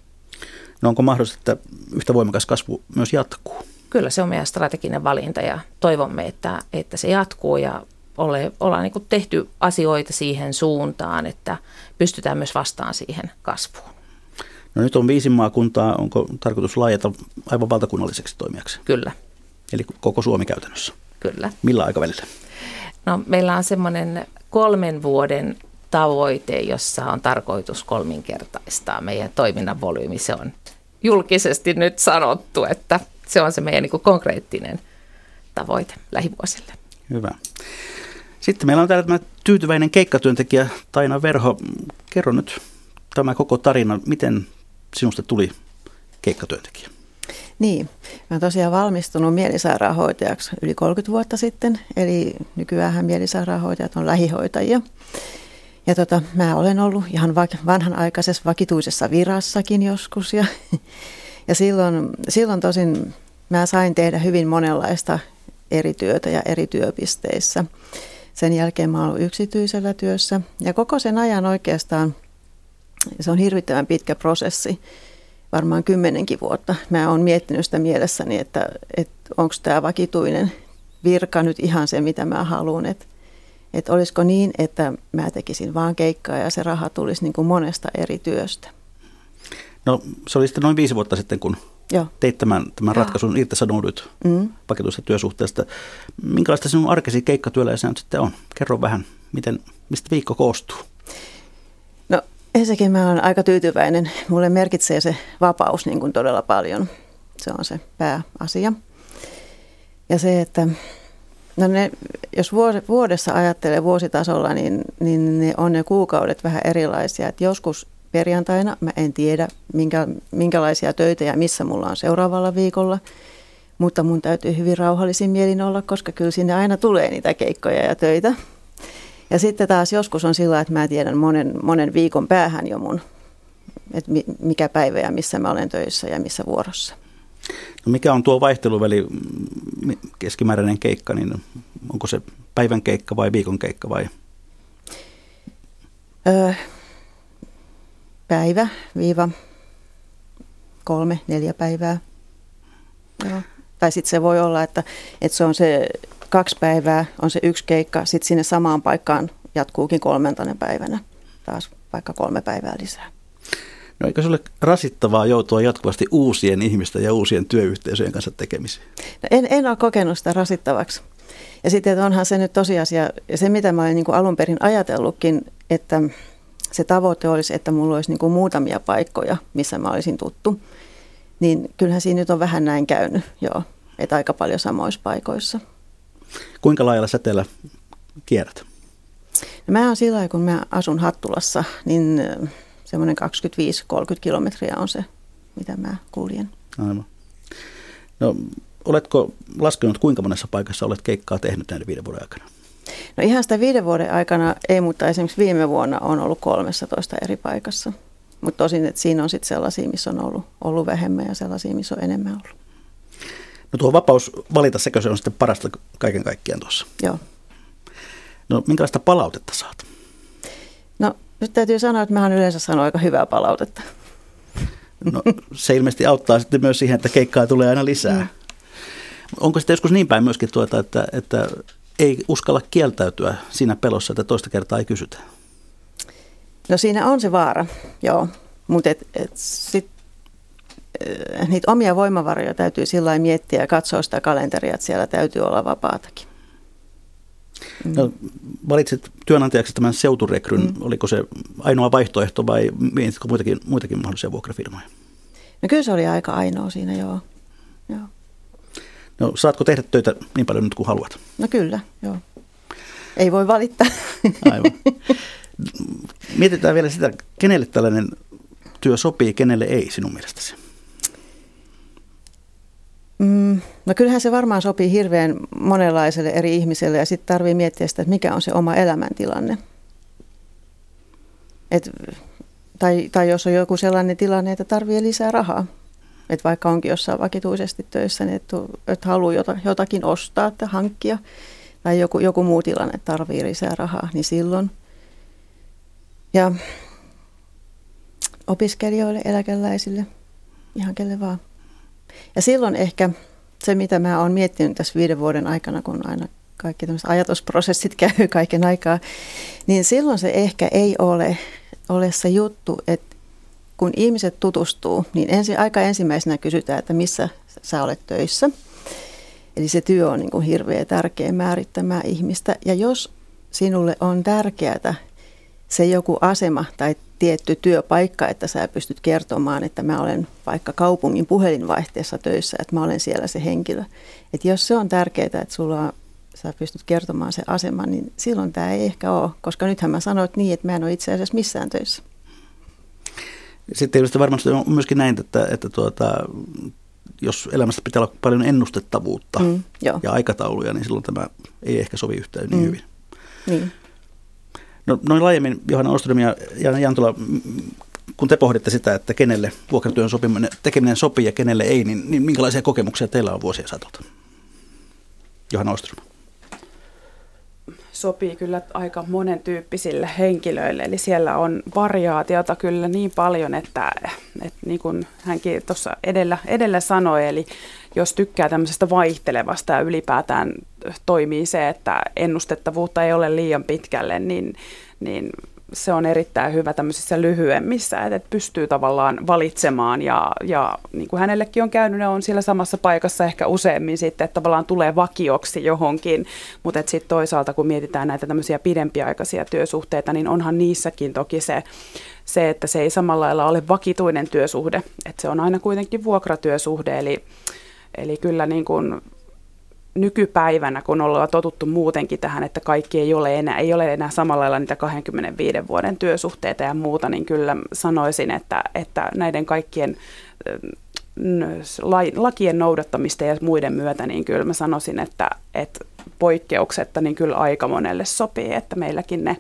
No onko mahdollista, että yhtä voimakas kasvu myös jatkuu? Kyllä se on meidän strateginen valinta ja toivomme, että, että se jatkuu ja ole, ollaan niin tehty asioita siihen suuntaan, että pystytään myös vastaan siihen kasvuun. No nyt on viisi maakuntaa, onko tarkoitus laajata aivan valtakunnalliseksi toimijaksi? Kyllä. Eli koko Suomi käytännössä? Kyllä. Millä aikavälillä? No meillä on semmoinen kolmen vuoden tavoite, jossa on tarkoitus kolminkertaistaa meidän toiminnan volyymi. Se on julkisesti nyt sanottu, että se on se meidän niin konkreettinen tavoite lähivuosille. Hyvä. Sitten meillä on täällä tämä tyytyväinen keikkatyöntekijä Taina Verho. Kerro nyt tämä koko tarina, miten sinusta tuli keikkatyöntekijä? Niin, mä oon tosiaan valmistunut mielisairaanhoitajaksi yli 30 vuotta sitten, eli nykyään mielisairaanhoitajat on lähihoitajia. Ja tota, mä olen ollut ihan vanhanaikaisessa vakituisessa virassakin joskus ja, ja silloin, silloin tosin mä sain tehdä hyvin monenlaista eri työtä ja eri työpisteissä. Sen jälkeen mä ollut yksityisellä työssä ja koko sen ajan oikeastaan se on hirvittävän pitkä prosessi, varmaan kymmenenkin vuotta. Mä oon miettinyt sitä mielessäni, että, että onko tämä vakituinen virka nyt ihan se, mitä mä haluan, että että olisiko niin, että mä tekisin vaan keikkaa ja se raha tulisi niin kuin monesta eri työstä. No se oli sitten noin viisi vuotta sitten, kun Joo. teit tämän, tämän ratkaisun, irtisanoudut mm. vakituista työsuhteesta. Minkälaista sinun arkesi keikkatyöläisenä nyt sitten on? Kerro vähän, miten, mistä viikko koostuu? No ensinnäkin mä olen aika tyytyväinen. Mulle merkitsee se vapaus niin kuin todella paljon. Se on se pääasia. Ja se, että No ne, jos vuodessa ajattelee vuositasolla, niin, niin ne on ne kuukaudet vähän erilaisia. Et joskus perjantaina mä en tiedä, minkä, minkälaisia töitä ja missä mulla on seuraavalla viikolla. Mutta mun täytyy hyvin rauhallisin mielin olla, koska kyllä sinne aina tulee niitä keikkoja ja töitä. Ja sitten taas joskus on sillä, että mä tiedän monen, monen viikon päähän jo mun, että mikä päivä ja missä mä olen töissä ja missä vuorossa. No mikä on tuo vaihteluväli, mm, keskimääräinen keikka, niin onko se päivän keikka vai viikon keikka vai? Öö, päivä, viiva, kolme, neljä päivää. Joo. Tai sitten se voi olla, että, että se on se kaksi päivää, on se yksi keikka, sitten sinne samaan paikkaan jatkuukin kolmantena päivänä taas vaikka kolme päivää lisää. No eikö se ole rasittavaa joutua jatkuvasti uusien ihmisten ja uusien työyhteisöjen kanssa tekemiseen? No en, en ole kokenut sitä rasittavaksi. Ja sitten onhan se nyt tosiasia, ja se mitä mä olen niin alun perin ajatellutkin, että se tavoite olisi, että mulla olisi niin kuin muutamia paikkoja, missä mä olisin tuttu, niin kyllähän siinä nyt on vähän näin käynyt, joo, että aika paljon samoissa paikoissa. Kuinka laajalla säteellä kierrät? No mä oon sillä kun mä asun Hattulassa, niin semmoinen 25-30 kilometriä on se, mitä mä kuljen. Aivan. No, oletko laskenut, kuinka monessa paikassa olet keikkaa tehnyt näiden viiden vuoden aikana? No ihan sitä viiden vuoden aikana ei, mutta esimerkiksi viime vuonna on ollut 13 eri paikassa. Mutta tosin, että siinä on sitten sellaisia, missä on ollut, ollut vähemmän ja sellaisia, missä on enemmän ollut. No tuo vapaus valita, sekö se on sitten parasta kaiken kaikkiaan tuossa? Joo. No minkälaista palautetta saat? No nyt täytyy sanoa, että mä oon yleensä sanonut aika hyvää palautetta. No, se ilmeisesti auttaa sitten myös siihen, että keikkaa tulee aina lisää. Mm. Onko sitten joskus niin päin myöskin tuota, että, että ei uskalla kieltäytyä siinä pelossa, että toista kertaa ei kysytä? No siinä on se vaara, joo. Mutta et, et sit, äh, niitä omia voimavaroja täytyy sillä miettiä ja katsoa sitä kalenteria, että siellä täytyy olla vapaatakin. Mm. No, valitsit työnantajaksi tämän seuturekryn. Mm. Oliko se ainoa vaihtoehto vai mietitkö muitakin, muitakin mahdollisia vuokrafirmoja? No kyllä se oli aika ainoa siinä, joo. joo. No, saatko tehdä töitä niin paljon nyt kuin haluat? No kyllä, joo. Ei voi valittaa. Aivan. Mietitään vielä sitä, kenelle tällainen työ sopii, kenelle ei sinun mielestäsi? Mm, no kyllähän se varmaan sopii hirveän monenlaiselle eri ihmiselle ja sitten tarvii miettiä sitä, että mikä on se oma elämäntilanne. Et, tai, tai jos on joku sellainen tilanne, että tarvii lisää rahaa. Että vaikka onkin jossain vakituisesti töissä, niin että et haluaa jotakin ostaa tai hankkia. Tai joku, joku muu tilanne tarvii lisää rahaa, niin silloin. Ja opiskelijoille, eläkeläisille, ihan kelle vaan. Ja silloin ehkä se, mitä mä oon miettinyt tässä viiden vuoden aikana, kun aina kaikki tämmöiset ajatusprosessit käy kaiken aikaa, niin silloin se ehkä ei ole, ole se juttu, että kun ihmiset tutustuu, niin ensi, aika ensimmäisenä kysytään, että missä sä olet töissä. Eli se työ on niin kuin hirveän tärkeä määrittämään ihmistä. Ja jos sinulle on tärkeää se joku asema tai tietty työpaikka, että sä pystyt kertomaan, että mä olen vaikka kaupungin puhelinvaihteessa töissä, että mä olen siellä se henkilö. Että jos se on tärkeää, että sulla sä pystyt kertomaan se aseman, niin silloin tämä ei ehkä ole, koska nythän mä sanoin niin, että mä en ole itse asiassa missään töissä. Sitten tietysti varmasti on myöskin näin, että, että tuota, jos elämässä pitää olla paljon ennustettavuutta mm, ja aikatauluja, niin silloin tämä ei ehkä sovi yhtään niin mm. hyvin. Niin. No, noin laajemmin, Johanna Oström ja Jana Jantola, kun te pohditte sitä, että kenelle vuokratyön sopiminen, tekeminen sopii ja kenelle ei, niin, niin minkälaisia kokemuksia teillä on vuosien satolta? Johanna Oström sopii kyllä aika monen tyyppisille henkilöille. Eli siellä on variaatiota kyllä niin paljon, että, että niin kuin hänkin tuossa edellä, edellä sanoi, eli jos tykkää tämmöisestä vaihtelevasta ja ylipäätään toimii se, että ennustettavuutta ei ole liian pitkälle, niin, niin se on erittäin hyvä tämmöisissä lyhyemmissä, että pystyy tavallaan valitsemaan ja, ja niin kuin hänellekin on käynyt, ne on siellä samassa paikassa ehkä useammin sitten, että tavallaan tulee vakioksi johonkin, mutta sitten toisaalta kun mietitään näitä tämmöisiä pidempiaikaisia työsuhteita, niin onhan niissäkin toki se, se, että se ei samalla lailla ole vakituinen työsuhde, että se on aina kuitenkin vuokratyösuhde, eli, eli kyllä niin kuin nykypäivänä, kun ollaan totuttu muutenkin tähän, että kaikki ei ole enää, ei ole enää samalla lailla niitä 25 vuoden työsuhteita ja muuta, niin kyllä sanoisin, että, että näiden kaikkien lakien noudattamista ja muiden myötä, niin kyllä mä sanoisin, että, että poikkeuksetta niin kyllä aika monelle sopii, että meilläkin ne,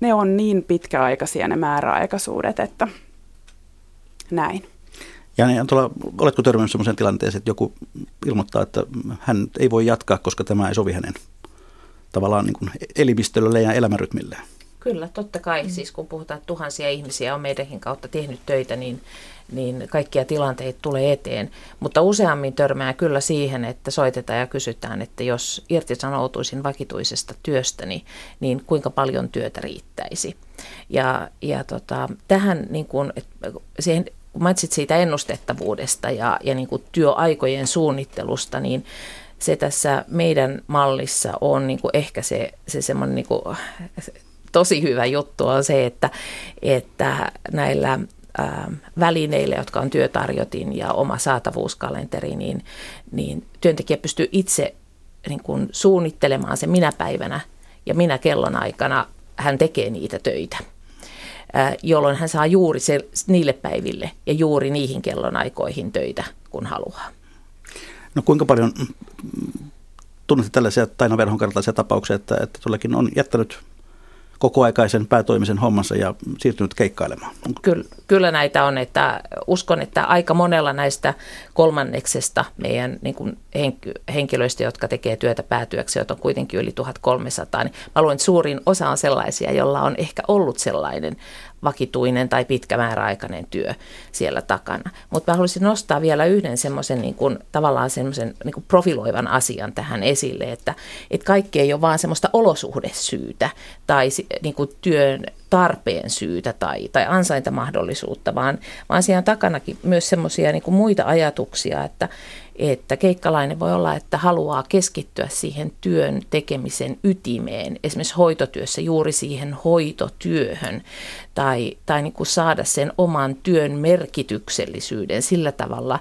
ne on niin pitkäaikaisia ne määräaikaisuudet, että näin. Ja niin, tuolla, oletko törmännyt sellaiseen tilanteeseen, että joku ilmoittaa, että hän ei voi jatkaa, koska tämä ei sovi hänen tavallaan niin kuin elimistölle ja elämänrytmilleen? Kyllä, totta kai. Mm. Siis kun puhutaan, että tuhansia ihmisiä on meidänkin kautta tehnyt töitä, niin, niin kaikkia tilanteita tulee eteen. Mutta useammin törmää kyllä siihen, että soitetaan ja kysytään, että jos irtisanoutuisin vakituisesta työstäni, niin kuinka paljon työtä riittäisi. Ja, ja tota, tähän niin kun, että siihen kun mainitsit siitä ennustettavuudesta ja, ja niin kuin työaikojen suunnittelusta, niin se tässä meidän mallissa on niin kuin ehkä se, se semmoinen niin kuin, tosi hyvä juttu on se, että, että näillä ää, välineillä, jotka on työtarjotin ja oma saatavuuskalenteri, niin, niin työntekijä pystyy itse niin kuin suunnittelemaan se minä päivänä ja minä kellonaikana hän tekee niitä töitä jolloin hän saa juuri se, niille päiville ja juuri niihin kellonaikoihin töitä, kun haluaa. No kuinka paljon tunnette tällaisia Taina Verhon tapauksia, että, että tuollakin on jättänyt kokoaikaisen päätoimisen hommansa ja siirtynyt keikkailemaan? Kyllä, kyllä näitä on, että uskon, että aika monella näistä kolmanneksesta meidän niin kuin henkilöistä, jotka tekee työtä päätyöksi, joita on kuitenkin yli 1300, niin mä luulen, että suurin osa on sellaisia, jolla on ehkä ollut sellainen vakituinen tai pitkä määräaikainen työ siellä takana. Mutta mä haluaisin nostaa vielä yhden semmoisen niin kuin, tavallaan semmoisen niin kuin profiloivan asian tähän esille, että, että kaikki ei ole vaan semmoista olosuhdesyytä tai niin kuin työn tarpeen syytä tai, tai ansaintamahdollisuutta, vaan, vaan siinä on takanakin myös semmoisia niin muita ajatuksia, että, että keikkalainen voi olla, että haluaa keskittyä siihen työn tekemisen ytimeen, esimerkiksi hoitotyössä juuri siihen hoitotyöhön, tai, tai niin kuin saada sen oman työn merkityksellisyyden sillä tavalla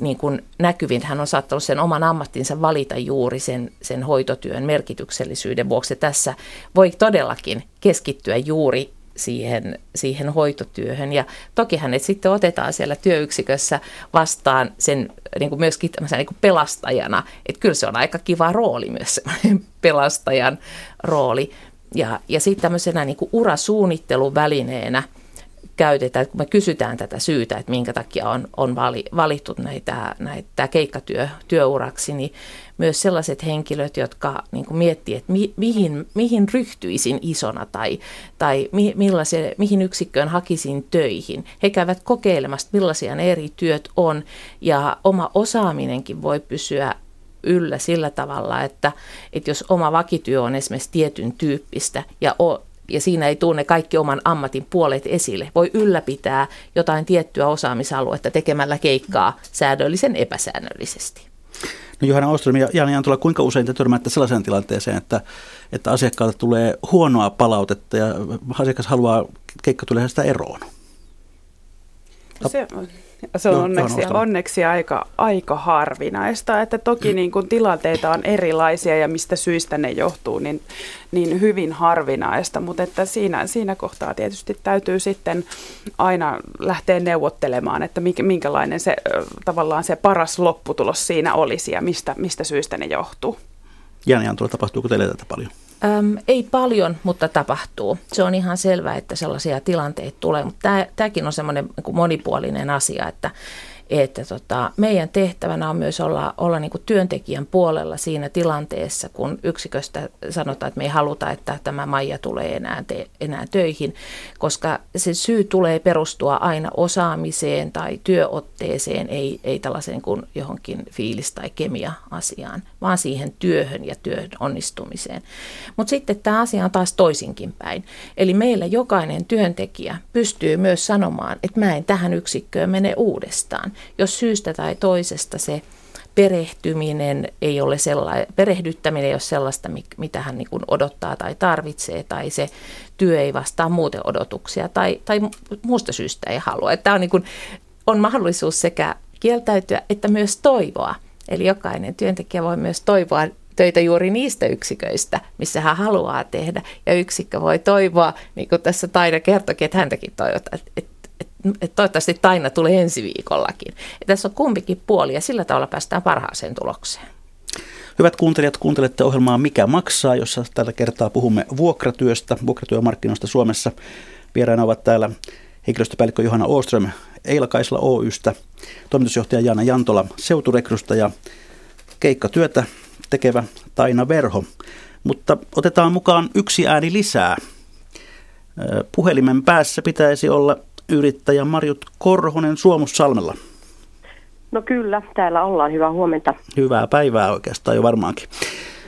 niin kuin näkyvin. Hän on saattanut sen oman ammattinsa valita juuri sen, sen hoitotyön merkityksellisyyden vuoksi. Tässä voi todellakin keskittyä juuri siihen, siihen hoitotyöhön. Ja toki hänet sitten otetaan siellä työyksikössä vastaan sen niin kuin myöskin niin kuin pelastajana. Että kyllä se on aika kiva rooli myös pelastajan rooli. Ja, ja sitten tämmöisenä niin kuin urasuunnittelun käytetään, kun me kysytään tätä syytä, että minkä takia on, on vali, valittu näitä, näitä keikkatyö työuraksi, niin myös sellaiset henkilöt, jotka niin kuin miettii, että mi, mihin, mihin ryhtyisin isona tai, tai mi, mihin yksikköön hakisin töihin. He käyvät kokeilemassa, millaisia ne eri työt on ja oma osaaminenkin voi pysyä yllä sillä tavalla, että, että jos oma vakityö on esimerkiksi tietyn tyyppistä ja ja siinä ei tunne kaikki oman ammatin puolet esille. Voi ylläpitää jotain tiettyä osaamisaluetta tekemällä keikkaa säädöllisen epäsäännöllisesti. No Johanna Oström ja Jani Antula, kuinka usein te törmäätte sellaiseen tilanteeseen, että, että asiakkaalta tulee huonoa palautetta ja asiakas haluaa keikka tulee sitä eroon? Se, Se on no, onneksi, onneksi aika, aika harvinaista, että toki niin kuin tilanteita on erilaisia ja mistä syistä ne johtuu, niin, niin hyvin harvinaista, mutta että siinä, siinä kohtaa tietysti täytyy sitten aina lähteä neuvottelemaan, että minkälainen se tavallaan se paras lopputulos siinä olisi ja mistä, mistä syistä ne johtuu. Jani Antula, tapahtuuko teille tätä paljon? Öm, ei paljon, mutta tapahtuu. Se on ihan selvää, että sellaisia tilanteita tulee, mutta tämäkin on semmoinen niin monipuolinen asia, että että tota, meidän tehtävänä on myös olla, olla niin työntekijän puolella siinä tilanteessa, kun yksiköstä sanotaan, että me ei haluta, että tämä Maija tulee enää, te, enää töihin, koska se syy tulee perustua aina osaamiseen tai työotteeseen, ei, ei tällaiseen kuin johonkin fiilis- tai kemia-asiaan, vaan siihen työhön ja työn onnistumiseen. Mutta sitten tämä asia on taas toisinkin päin. Eli meillä jokainen työntekijä pystyy myös sanomaan, että mä en tähän yksikköön mene uudestaan jos syystä tai toisesta se perehtyminen ei ole sellainen, perehdyttäminen ei ole sellaista, mitä hän niin odottaa tai tarvitsee, tai se työ ei vastaa muuten odotuksia, tai, tai muusta syystä ei halua. Että on, niin kuin, on mahdollisuus sekä kieltäytyä että myös toivoa. Eli jokainen työntekijä voi myös toivoa töitä juuri niistä yksiköistä, missä hän haluaa tehdä. Ja yksikkö voi toivoa, niin kuin tässä Taina kertoi, että häntäkin toivotaan, että että toivottavasti Taina tulee ensi viikollakin. Ja tässä on kumpikin puoli ja sillä tavalla päästään parhaaseen tulokseen. Hyvät kuuntelijat, kuuntelette ohjelmaa Mikä maksaa, jossa tällä kertaa puhumme vuokratyöstä, vuokratyömarkkinoista Suomessa. Vieraina ovat täällä henkilöstöpäällikkö Johanna Åström Eilakaisla Oystä, toimitusjohtaja Jana Jantola Seuturekrystä ja keikkatyötä tekevä Taina Verho. Mutta otetaan mukaan yksi ääni lisää. Puhelimen päässä pitäisi olla yrittäjä Marjut Korhonen Suomussalmella. No kyllä, täällä ollaan. Hyvää huomenta. Hyvää päivää oikeastaan jo varmaankin.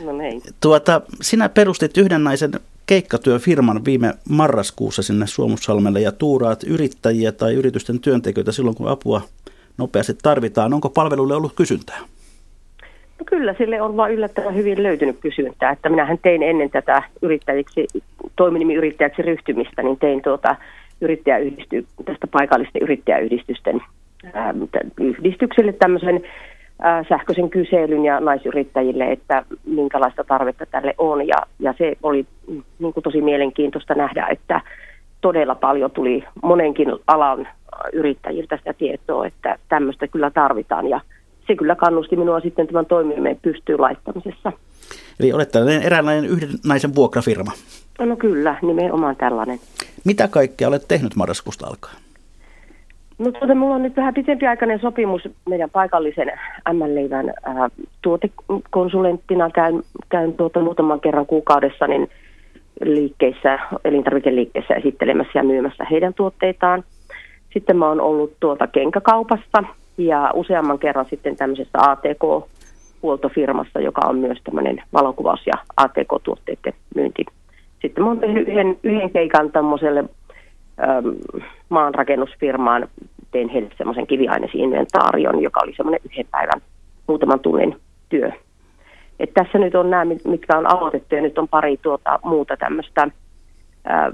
No niin. Tuota, sinä perustit yhden naisen keikkatyöfirman viime marraskuussa sinne Suomussalmelle ja tuuraat yrittäjiä tai yritysten työntekijöitä silloin, kun apua nopeasti tarvitaan. Onko palvelulle ollut kysyntää? No kyllä, sille on vaan yllättävän hyvin löytynyt kysyntää. Että minähän tein ennen tätä yrittäjiksi, toiminimiyrittäjäksi ryhtymistä, niin tein tuota yrittäjäyhdisty, tästä paikallisten yrittäjäyhdistysten ää, yhdistykselle tämmöisen ää, sähköisen kyselyn ja naisyrittäjille, että minkälaista tarvetta tälle on. Ja, ja se oli niin kuin tosi mielenkiintoista nähdä, että todella paljon tuli monenkin alan yrittäjiltä sitä tietoa, että tämmöistä kyllä tarvitaan ja se kyllä kannusti minua sitten tämän toimimeen pystyyn laittamisessa. Eli olet tällainen eräänlainen yhden naisen vuokrafirma. No kyllä, nimenomaan tällainen. Mitä kaikkea olet tehnyt marraskuusta alkaen? No tuota, mulla on nyt vähän pitempiaikainen sopimus meidän paikallisen M-leivän ää, tuotekonsulenttina. Käyn, käyn tuota muutaman kerran kuukaudessa niin liikkeissä, elintarvikeliikkeissä esittelemässä ja myymässä heidän tuotteitaan. Sitten mä oon ollut tuota kenkäkaupassa ja useamman kerran sitten tämmöisessä ATK-huoltofirmassa, joka on myös tämmöinen valokuvaus- ja ATK-tuotteiden myynti sitten mä oon tehnyt yhden, yhden keikan tämmöiselle ähm, maanrakennusfirmaan, tein heille semmoisen kiviainesinventaarion, joka oli semmoinen yhden päivän muutaman tunnin työ. Et tässä nyt on nämä, mitkä on aloitettu ja nyt on pari tuota muuta tämmöistä äh,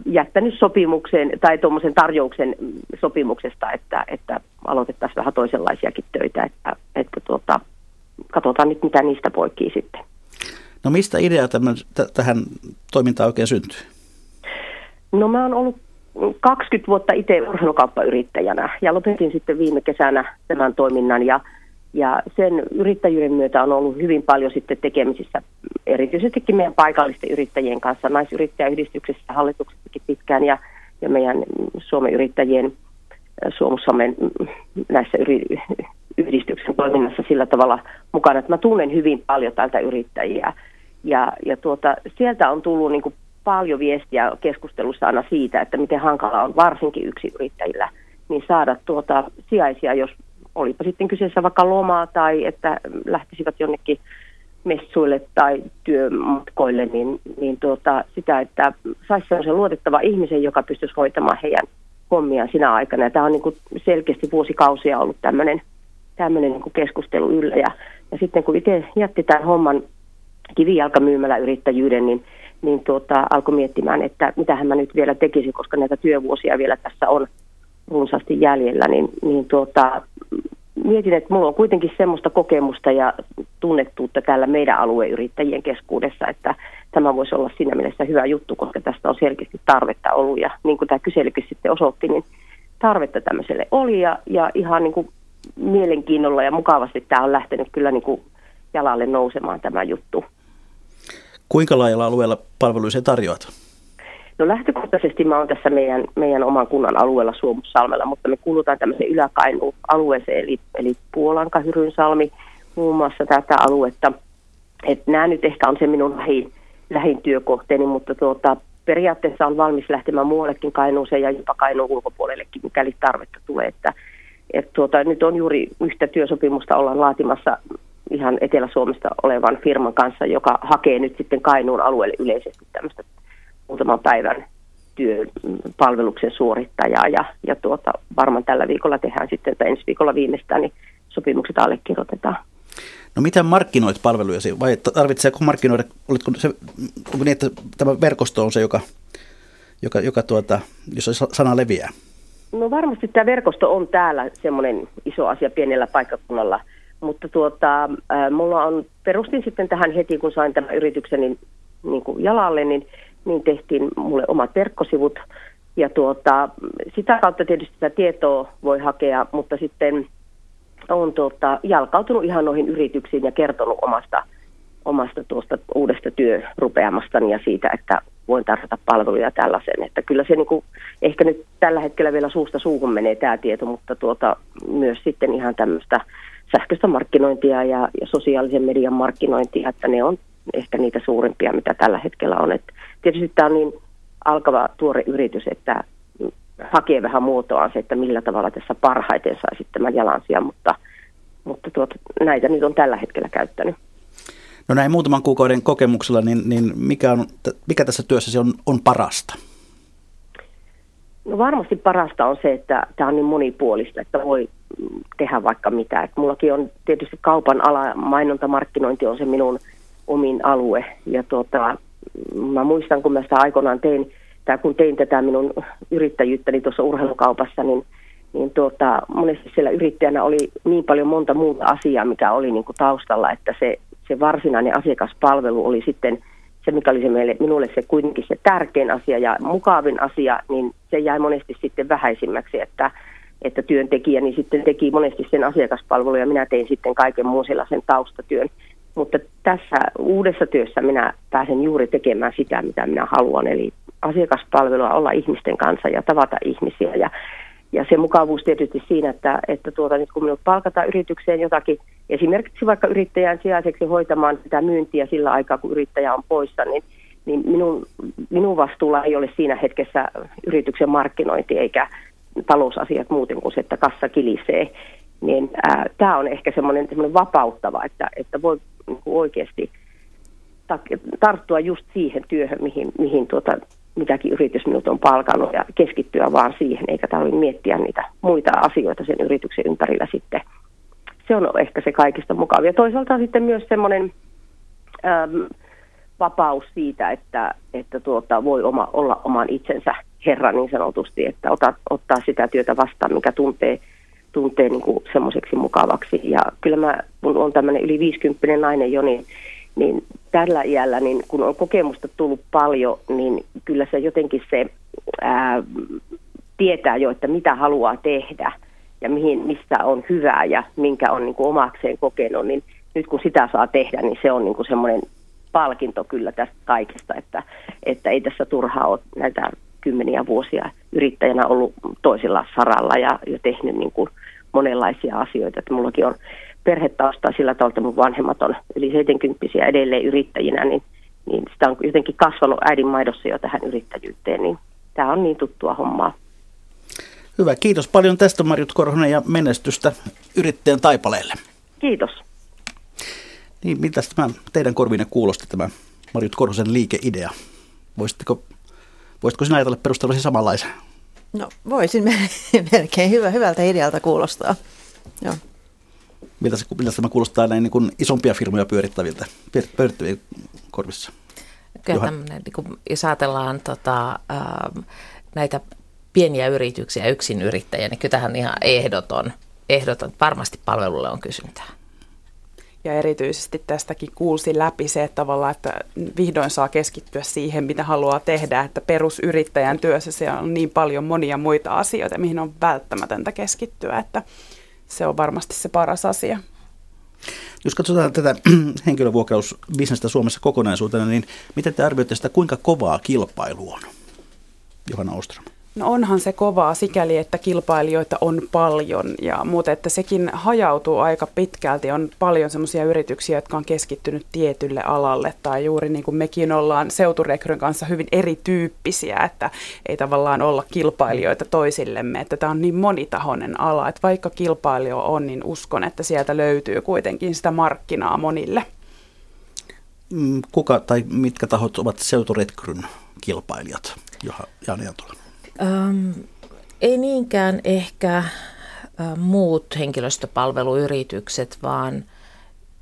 jättänyt sopimukseen tai tuommoisen tarjouksen sopimuksesta, että, että aloitettaisiin vähän toisenlaisiakin töitä, että, että tuota, katsotaan nyt mitä niistä poikii sitten. No mistä idea tämän, t- tähän toimintaan oikein syntyy? No mä oon ollut 20 vuotta itse urheilukauppayrittäjänä ja lopetin sitten viime kesänä tämän toiminnan ja, ja sen yrittäjyyden myötä on ollut hyvin paljon sitten tekemisissä erityisestikin meidän paikallisten yrittäjien kanssa, naisyrittäjäyhdistyksessä, hallituksessakin pitkään ja, ja meidän Suomen yrittäjien Suomussamen näissä yri, yhdistyksen toiminnassa sillä tavalla mukana, että mä tunnen hyvin paljon tältä yrittäjiä ja, ja tuota, sieltä on tullut niin kuin paljon viestiä keskustelussa aina siitä, että miten hankala on varsinkin yksi yrittäjillä niin saada tuota sijaisia, jos olipa sitten kyseessä vaikka lomaa tai että lähtisivät jonnekin messuille tai työmatkoille, niin, niin tuota, sitä, että saisi sellaisen luotettava ihmisen, joka pystyisi hoitamaan heidän hommiaan sinä aikana. Ja tämä on niin kuin selkeästi vuosikausia ollut tämmöinen, tämmöinen niin kuin keskustelu yllä. Ja, ja sitten kun itse jätti tämän homman kivijalkamyymälä yrittäjyyden, niin, niin tuota, alkoi miettimään, että mitä mä nyt vielä tekisin, koska näitä työvuosia vielä tässä on, runsaasti jäljellä, niin, niin tuota, mietin, että minulla on kuitenkin semmoista kokemusta ja tunnettuutta täällä meidän alueyrittäjien keskuudessa, että tämä voisi olla siinä mielessä hyvä juttu, koska tästä on selkeästi tarvetta ollut. Ja niin kuin tämä kyselykin sitten osoitti, niin tarvetta tämmöiselle oli ja, ja ihan niin kuin mielenkiinnolla ja mukavasti tämä on lähtenyt kyllä niin kuin jalalle nousemaan tämä juttu. Kuinka laajalla alueella palveluja tarjoat? No lähtökohtaisesti mä oon tässä meidän, meidän oman kunnan alueella Suomussalmella, mutta me kuulutaan tämmöiseen yläkainuun alueeseen, eli, eli Puolanka, Hyrynsalmi, muun muassa tätä aluetta. Et nämä nyt ehkä on se minun lähin, lähin työkohteeni, mutta tuota, periaatteessa on valmis lähtemään muuallekin Kainuuseen ja jopa Kainuun ulkopuolellekin, mikäli tarvetta tulee. Että, et tuota, nyt on juuri yhtä työsopimusta ollaan laatimassa ihan Etelä-Suomesta olevan firman kanssa, joka hakee nyt sitten Kainuun alueelle yleisesti tämmöistä muutaman päivän työpalveluksen suorittajaa ja, ja tuota, varmaan tällä viikolla tehdään sitten, tai ensi viikolla viimeistään, niin sopimukset allekirjoitetaan. No miten markkinoit palveluja vai tarvitseeko markkinoida, oletko se, onko niin, että tämä verkosto on se, joka, joka, joka tuota, jos sana leviää? No varmasti tämä verkosto on täällä semmoinen iso asia pienellä paikkakunnalla, mutta tuota, mulla on, perustin sitten tähän heti, kun sain tämän yrityksen niin, niin kuin jalalle, niin niin tehtiin mulle omat verkkosivut. Ja tuota, sitä kautta tietysti sitä tietoa voi hakea, mutta sitten on tuota, jalkautunut ihan noihin yrityksiin ja kertonut omasta, omasta tuosta uudesta työrupeamastani ja siitä, että voin tarjota palveluja tällaisen. Että kyllä se niin kuin, ehkä nyt tällä hetkellä vielä suusta suuhun menee tämä tieto, mutta tuota, myös sitten ihan tämmöistä sähköistä markkinointia ja, ja sosiaalisen median markkinointia, että ne on ehkä niitä suurimpia, mitä tällä hetkellä on. Et tietysti tämä on niin alkava tuore yritys, että hakee vähän muotoaan se, että millä tavalla tässä parhaiten saisi tämän jalansia, mutta, mutta tuota, näitä nyt on tällä hetkellä käyttänyt. No näin muutaman kuukauden kokemuksella, niin, niin mikä, on, mikä tässä työssä on, on parasta? No varmasti parasta on se, että tämä on niin monipuolista, että voi tehdä vaikka mitä. Et mullakin on tietysti kaupan ala, mainontamarkkinointi on se minun omin alue. Ja tuota, mä muistan, kun mä sitä aikoinaan tein, tai kun tein tätä minun yrittäjyyttäni tuossa urheilukaupassa, niin, niin tuota, monesti siellä yrittäjänä oli niin paljon monta muuta asiaa, mikä oli niin kuin taustalla, että se, se varsinainen asiakaspalvelu oli sitten se, mikä oli se meille, minulle se kuitenkin se tärkein asia ja mukavin asia, niin se jäi monesti sitten vähäisimmäksi, että, että työntekijä niin sitten teki monesti sen asiakaspalvelun ja minä tein sitten kaiken muun sellaisen taustatyön. Mutta tässä uudessa työssä minä pääsen juuri tekemään sitä, mitä minä haluan, eli asiakaspalvelua, olla ihmisten kanssa ja tavata ihmisiä. Ja, ja se mukavuus tietysti siinä, että, että tuota, nyt kun minut palkataan yritykseen jotakin, esimerkiksi vaikka yrittäjän sijaiseksi hoitamaan sitä myyntiä sillä aikaa, kun yrittäjä on poissa, niin, niin minun, minun vastuulla ei ole siinä hetkessä yrityksen markkinointi eikä talousasiat muuten kuin se, että kassa kilisee. Niin tämä on ehkä semmoinen vapauttava, että, että voi niin kuin oikeasti tarttua just siihen työhön, mihin, mihin tuota, mitäkin yritys minut on palkannut ja keskittyä vaan siihen, eikä tarvitse miettiä niitä muita asioita sen yrityksen ympärillä sitten. Se on ehkä se kaikista mukavia. Toisaalta sitten myös semmoinen vapaus siitä, että, että tuota, voi oma, olla oman itsensä herra niin sanotusti, että ota, ottaa sitä työtä vastaan, mikä tuntee – tuntee niin kuin semmoiseksi mukavaksi. Ja kyllä mä, kun on tämmöinen yli 50 nainen jo, niin, niin tällä iällä, niin kun on kokemusta tullut paljon, niin kyllä se jotenkin se ää, tietää jo, että mitä haluaa tehdä ja mihin, mistä on hyvää ja minkä on niin kuin omakseen kokenut, niin nyt kun sitä saa tehdä, niin se on niin kuin semmoinen palkinto kyllä tästä kaikesta, että, että ei tässä turhaa ole näitä kymmeniä vuosia yrittäjänä ollut toisella saralla ja, ja tehnyt niin kuin monenlaisia asioita. Että mullakin on perhetausta sillä tavalla, että mun vanhemmat on yli 70 edelleen yrittäjinä, niin, niin sitä on jotenkin kasvanut äidin maidossa jo tähän yrittäjyyteen, niin tämä on niin tuttua hommaa. Hyvä, kiitos paljon tästä Marjut Korhonen ja menestystä yrittäjän taipaleelle. Kiitos. Niin, miltä tämä teidän korvine kuulosti tämä Marjut Korhosen liikeidea? Voisitteko, voisitko sinä ajatella perustelusi samanlaisen? No voisin melkein hyvä, hyvältä idealta kuulostaa. Joo. Miltä, se, miltä tämä kuulostaa näin niin kuin isompia firmoja pyörittäviltä, pyörittävien korvissa? Kyllä tämmöinen, niin kuin, jos ajatellaan tota, äh, näitä pieniä yrityksiä, yksin yrittäjiä, niin kyllä tähän ihan ehdoton, ehdoton. Varmasti palvelulle on kysyntää. Ja erityisesti tästäkin kuulsi läpi se, että tavallaan, että vihdoin saa keskittyä siihen, mitä haluaa tehdä, että perusyrittäjän työssä se on niin paljon monia muita asioita, mihin on välttämätöntä keskittyä, että se on varmasti se paras asia. Jos katsotaan tätä henkilövuokrausbisnestä Suomessa kokonaisuutena, niin miten te arvioitte sitä, kuinka kovaa kilpailu on? Johanna Ostrom. No onhan se kovaa sikäli, että kilpailijoita on paljon, ja, mutta että sekin hajautuu aika pitkälti. On paljon sellaisia yrityksiä, jotka on keskittynyt tietylle alalle, tai juuri niin kuin mekin ollaan seuturekryn kanssa hyvin erityyppisiä, että ei tavallaan olla kilpailijoita toisillemme. Että tämä on niin monitahoinen ala, että vaikka kilpailija on, niin uskon, että sieltä löytyy kuitenkin sitä markkinaa monille. Mm, kuka tai mitkä tahot ovat seuturekryn kilpailijat, Johan Jani Antula? Ähm, ei niinkään ehkä äh, muut henkilöstöpalveluyritykset, vaan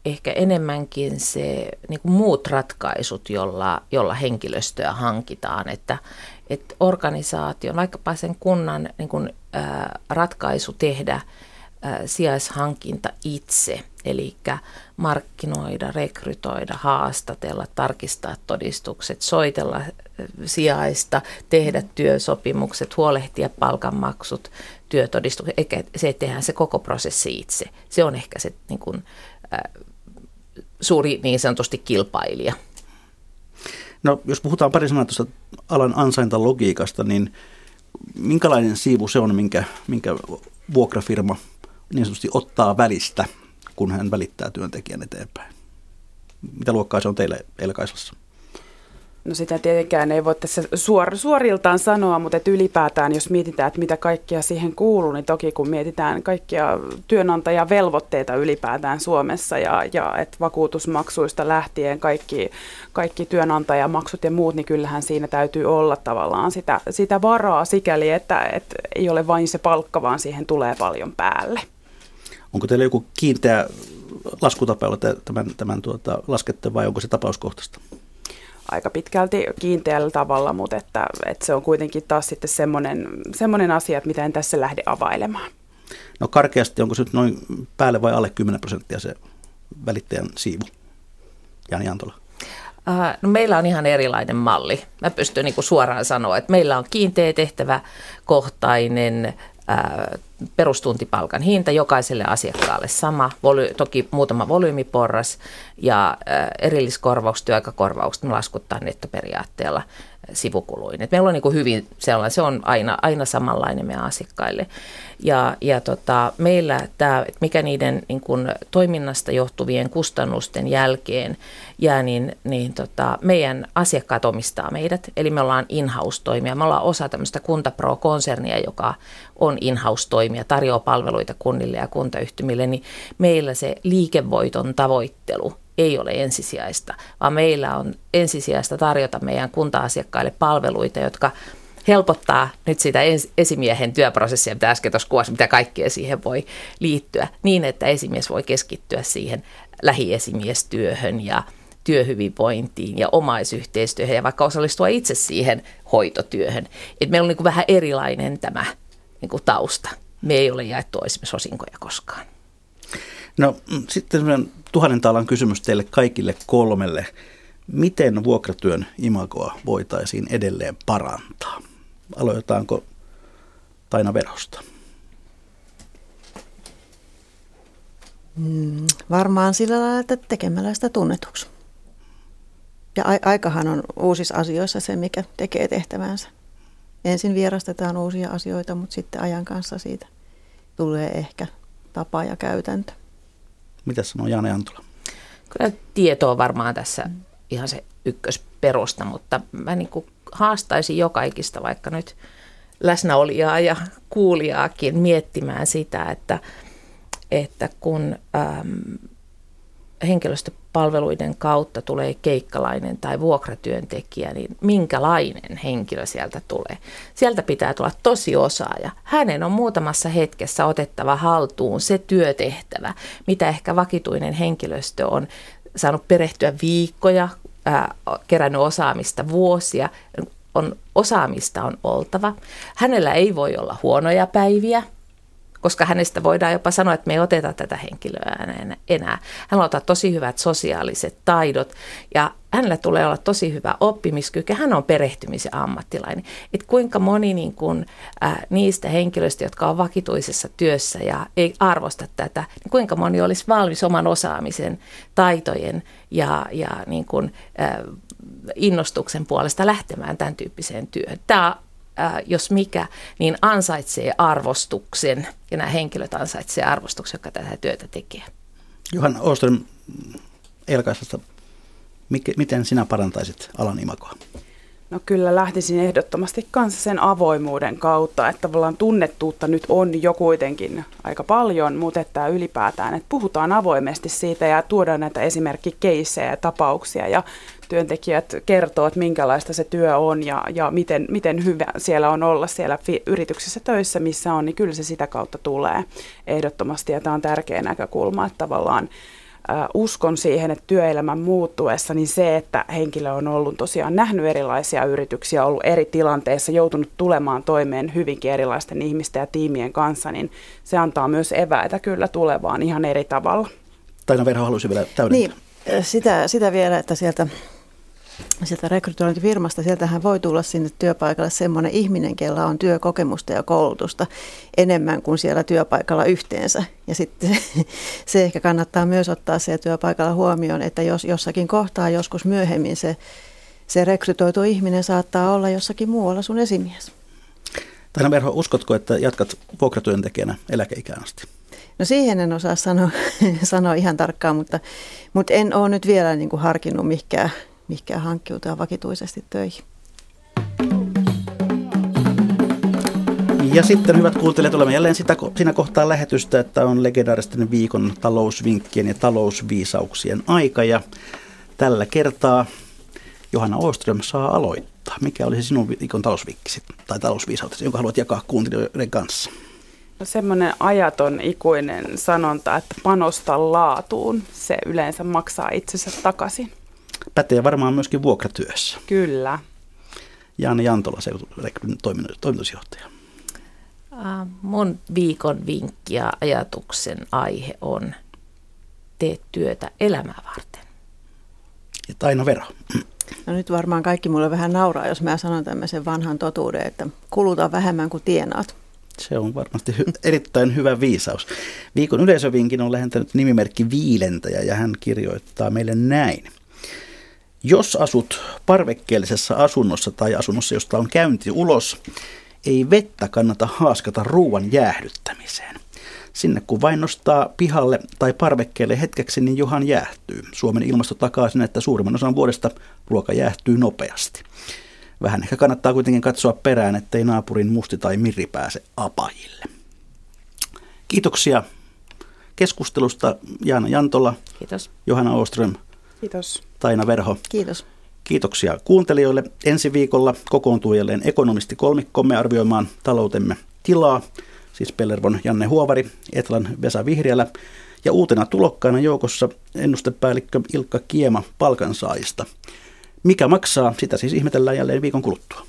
ehkä enemmänkin se niin kuin muut ratkaisut, jolla, jolla henkilöstöä hankitaan. Että, että organisaation, vaikkapa sen kunnan niin kuin, äh, ratkaisu tehdä – sijaishankinta itse, eli markkinoida, rekrytoida, haastatella, tarkistaa todistukset, soitella sijaista, tehdä työsopimukset, huolehtia palkanmaksut, työtodistukset, eikä se, tehdään se koko prosessi itse. Se on ehkä se niin kuin, äh, suuri niin sanotusti kilpailija. No, jos puhutaan pari sanaa tuosta alan ansaintalogiikasta, niin minkälainen siivu se on, minkä, minkä vuokrafirma – niin sanotusti ottaa välistä, kun hän välittää työntekijän eteenpäin. Mitä luokkaa se on teille Elkaisassa? No sitä tietenkään ei voi tässä suor, suoriltaan sanoa, mutta että ylipäätään jos mietitään, että mitä kaikkea siihen kuuluu, niin toki kun mietitään kaikkia työnantajavelvoitteita ylipäätään Suomessa ja, ja että vakuutusmaksuista lähtien kaikki, kaikki työnantajamaksut ja muut, niin kyllähän siinä täytyy olla tavallaan sitä, sitä varaa sikäli, että, että ei ole vain se palkka, vaan siihen tulee paljon päälle. Onko teillä joku kiinteä laskutapa, jolla tämän, tämän tuota, laskette vai onko se tapauskohtaista? aika pitkälti kiinteällä tavalla, mutta että, että se on kuitenkin taas sitten semmoinen, semmoinen asia, että mitä en tässä lähde availemaan. No karkeasti, onko se nyt noin päälle vai alle 10 prosenttia se välittäjän siivu? Jani Antola. Uh, no meillä on ihan erilainen malli. Mä pystyn niin kuin suoraan sanoa, että meillä on kiinteä tehtävä kohtainen perustuntipalkan hinta jokaiselle asiakkaalle. Sama, voly, toki muutama volyymiporras ja erilliskorvaukset, työaikakorvaukset me laskuttaa nettoperiaatteella sivukuluin. Et meillä on niin kuin hyvin sellainen, se on aina, aina samanlainen meidän asiakkaille. Ja, ja tota, meillä tämä, mikä niiden niin kuin toiminnasta johtuvien kustannusten jälkeen jää, niin, niin tota, meidän asiakkaat omistaa meidät. Eli me ollaan in-house-toimija. Me ollaan osa tämmöistä Kuntapro-konsernia, joka on in-house-toimija, tarjoaa palveluita kunnille ja kuntayhtymille, niin meillä se liikevoiton tavoittelu ei ole ensisijaista, vaan meillä on ensisijaista tarjota meidän kunta-asiakkaille palveluita, jotka helpottaa nyt sitä esimiehen työprosessia, mitä äsken tuossa kuvasi, mitä kaikkea siihen voi liittyä, niin että esimies voi keskittyä siihen lähiesimiestyöhön ja työhyvinvointiin ja omaisyhteistyöhön ja vaikka osallistua itse siihen hoitotyöhön. Et meillä on niin kuin vähän erilainen tämä niin kuin tausta. Me ei ole jaettu esimerkiksi osinkoja koskaan. No sitten tuhannen taalan kysymys teille kaikille kolmelle. Miten vuokratyön imagoa voitaisiin edelleen parantaa? Aloitetaanko Taina Verosta? Mm, varmaan sillä lailla, että tekemällä sitä tunnetuksi. Ja a- aikahan on uusissa asioissa se, mikä tekee tehtävänsä. Ensin vierastetaan uusia asioita, mutta sitten ajan kanssa siitä tulee ehkä tapa ja käytäntö. Mitä sanoo Jane Antula? Kyllä tieto on varmaan tässä ihan se ykkösperusta, mutta mä niin kuin haastaisin jokaikista vaikka nyt läsnäolijaa ja kuulijaakin miettimään sitä, että, että kun äm, henkilöstöpalveluiden kautta tulee keikkalainen tai vuokratyöntekijä, niin minkälainen henkilö sieltä tulee? Sieltä pitää tulla tosi osaaja. Hänen on muutamassa hetkessä otettava haltuun se työtehtävä, mitä ehkä vakituinen henkilöstö on saanut perehtyä viikkoja, ää, kerännyt osaamista vuosia, on osaamista on oltava. Hänellä ei voi olla huonoja päiviä, koska hänestä voidaan jopa sanoa, että me ei oteta tätä henkilöä enää. Hän ottaa tosi hyvät sosiaaliset taidot ja hänellä tulee olla tosi hyvä oppimiskyky. Hän on perehtymisen ammattilainen. Et kuinka moni niin kun, äh, niistä henkilöistä, jotka on vakituisessa työssä ja ei arvosta tätä, niin kuinka moni olisi valmis oman osaamisen, taitojen ja, ja niin kun, äh, innostuksen puolesta lähtemään tämän tyyppiseen työhön. Tämä jos mikä, niin ansaitsee arvostuksen ja nämä henkilöt ansaitsee arvostuksen, jotka tätä työtä tekee. Johan Oström Elkaisesta, miten sinä parantaisit alan imagoa? No kyllä lähtisin ehdottomasti kanssa sen avoimuuden kautta, että tavallaan tunnettuutta nyt on jo kuitenkin aika paljon, mutta että ylipäätään, että puhutaan avoimesti siitä ja tuodaan näitä esimerkkikeissejä ja tapauksia ja työntekijät kertoo, että minkälaista se työ on ja, ja miten, miten hyvä siellä on olla siellä fi- yrityksessä töissä, missä on, niin kyllä se sitä kautta tulee ehdottomasti ja tämä on tärkeä näkökulma, että tavallaan uskon siihen, että työelämän muuttuessa, niin se, että henkilö on ollut tosiaan nähnyt erilaisia yrityksiä, ollut eri tilanteissa, joutunut tulemaan toimeen hyvinkin erilaisten ihmisten ja tiimien kanssa, niin se antaa myös eväitä kyllä tulevaan ihan eri tavalla. Taina Verho halusi vielä täydentää. Niin, sitä, sitä vielä, että sieltä sieltä rekrytointifirmasta, sieltähän voi tulla sinne työpaikalle semmoinen ihminen, kellä on työkokemusta ja koulutusta enemmän kuin siellä työpaikalla yhteensä. Ja sitten se, se ehkä kannattaa myös ottaa se työpaikalla huomioon, että jos jossakin kohtaa joskus myöhemmin se, se rekrytoitu ihminen saattaa olla jossakin muualla sun esimies. Taina Verho, uskotko, että jatkat vuokratyöntekijänä eläkeikään asti? No siihen en osaa sanoa, sanoa ihan tarkkaan, mutta, mutta en ole nyt vielä niin kuin harkinnut mihinkään mihinkään hankkiutua vakituisesti töihin. Ja sitten hyvät kuuntelijat, olemme jälleen sitä, siinä kohtaa lähetystä, että on legendaaristen viikon talousvinkkien ja talousviisauksien aika. Ja tällä kertaa Johanna Oström saa aloittaa. Mikä olisi sinun viikon talousvinkkisi tai talousviisautesi, jonka haluat jakaa kuuntelijoiden kanssa? No semmoinen ajaton ikuinen sanonta, että panosta laatuun, se yleensä maksaa itsensä takaisin pätee varmaan myöskin vuokratyössä. Kyllä. Jaani Jantola, toimitusjohtaja. Mun viikon vinkki ja ajatuksen aihe on tee työtä elämää varten. Ja Taino Vero. No nyt varmaan kaikki mulle vähän nauraa, jos mä sanon tämmöisen vanhan totuuden, että kuluta vähemmän kuin tienaat. Se on varmasti hy- erittäin hyvä viisaus. Viikon yleisövinkin on lähentänyt nimimerkki Viilentäjä ja hän kirjoittaa meille näin. Jos asut parvekkeellisessa asunnossa tai asunnossa, josta on käynti ulos, ei vettä kannata haaskata ruoan jäähdyttämiseen. Sinne kun vain nostaa pihalle tai parvekkeelle hetkeksi, niin johan jäähtyy. Suomen ilmasto takaa sen, että suurimman osan vuodesta ruoka jäähtyy nopeasti. Vähän ehkä kannattaa kuitenkin katsoa perään, ettei naapurin musti tai mirri pääse apajille. Kiitoksia keskustelusta Jaana Jantola, Kiitos. Johanna Oström, Kiitos. Taina Verho. Kiitos. Kiitoksia kuuntelijoille. Ensi viikolla kokoontuu jälleen ekonomisti kolmikkomme arvioimaan taloutemme tilaa, siis Pellervon Janne Huovari, Etlan Vesa Vihriälä ja uutena tulokkaana joukossa ennustepäällikkö Ilkka Kiema palkansaajista. Mikä maksaa, sitä siis ihmetellään jälleen viikon kuluttua.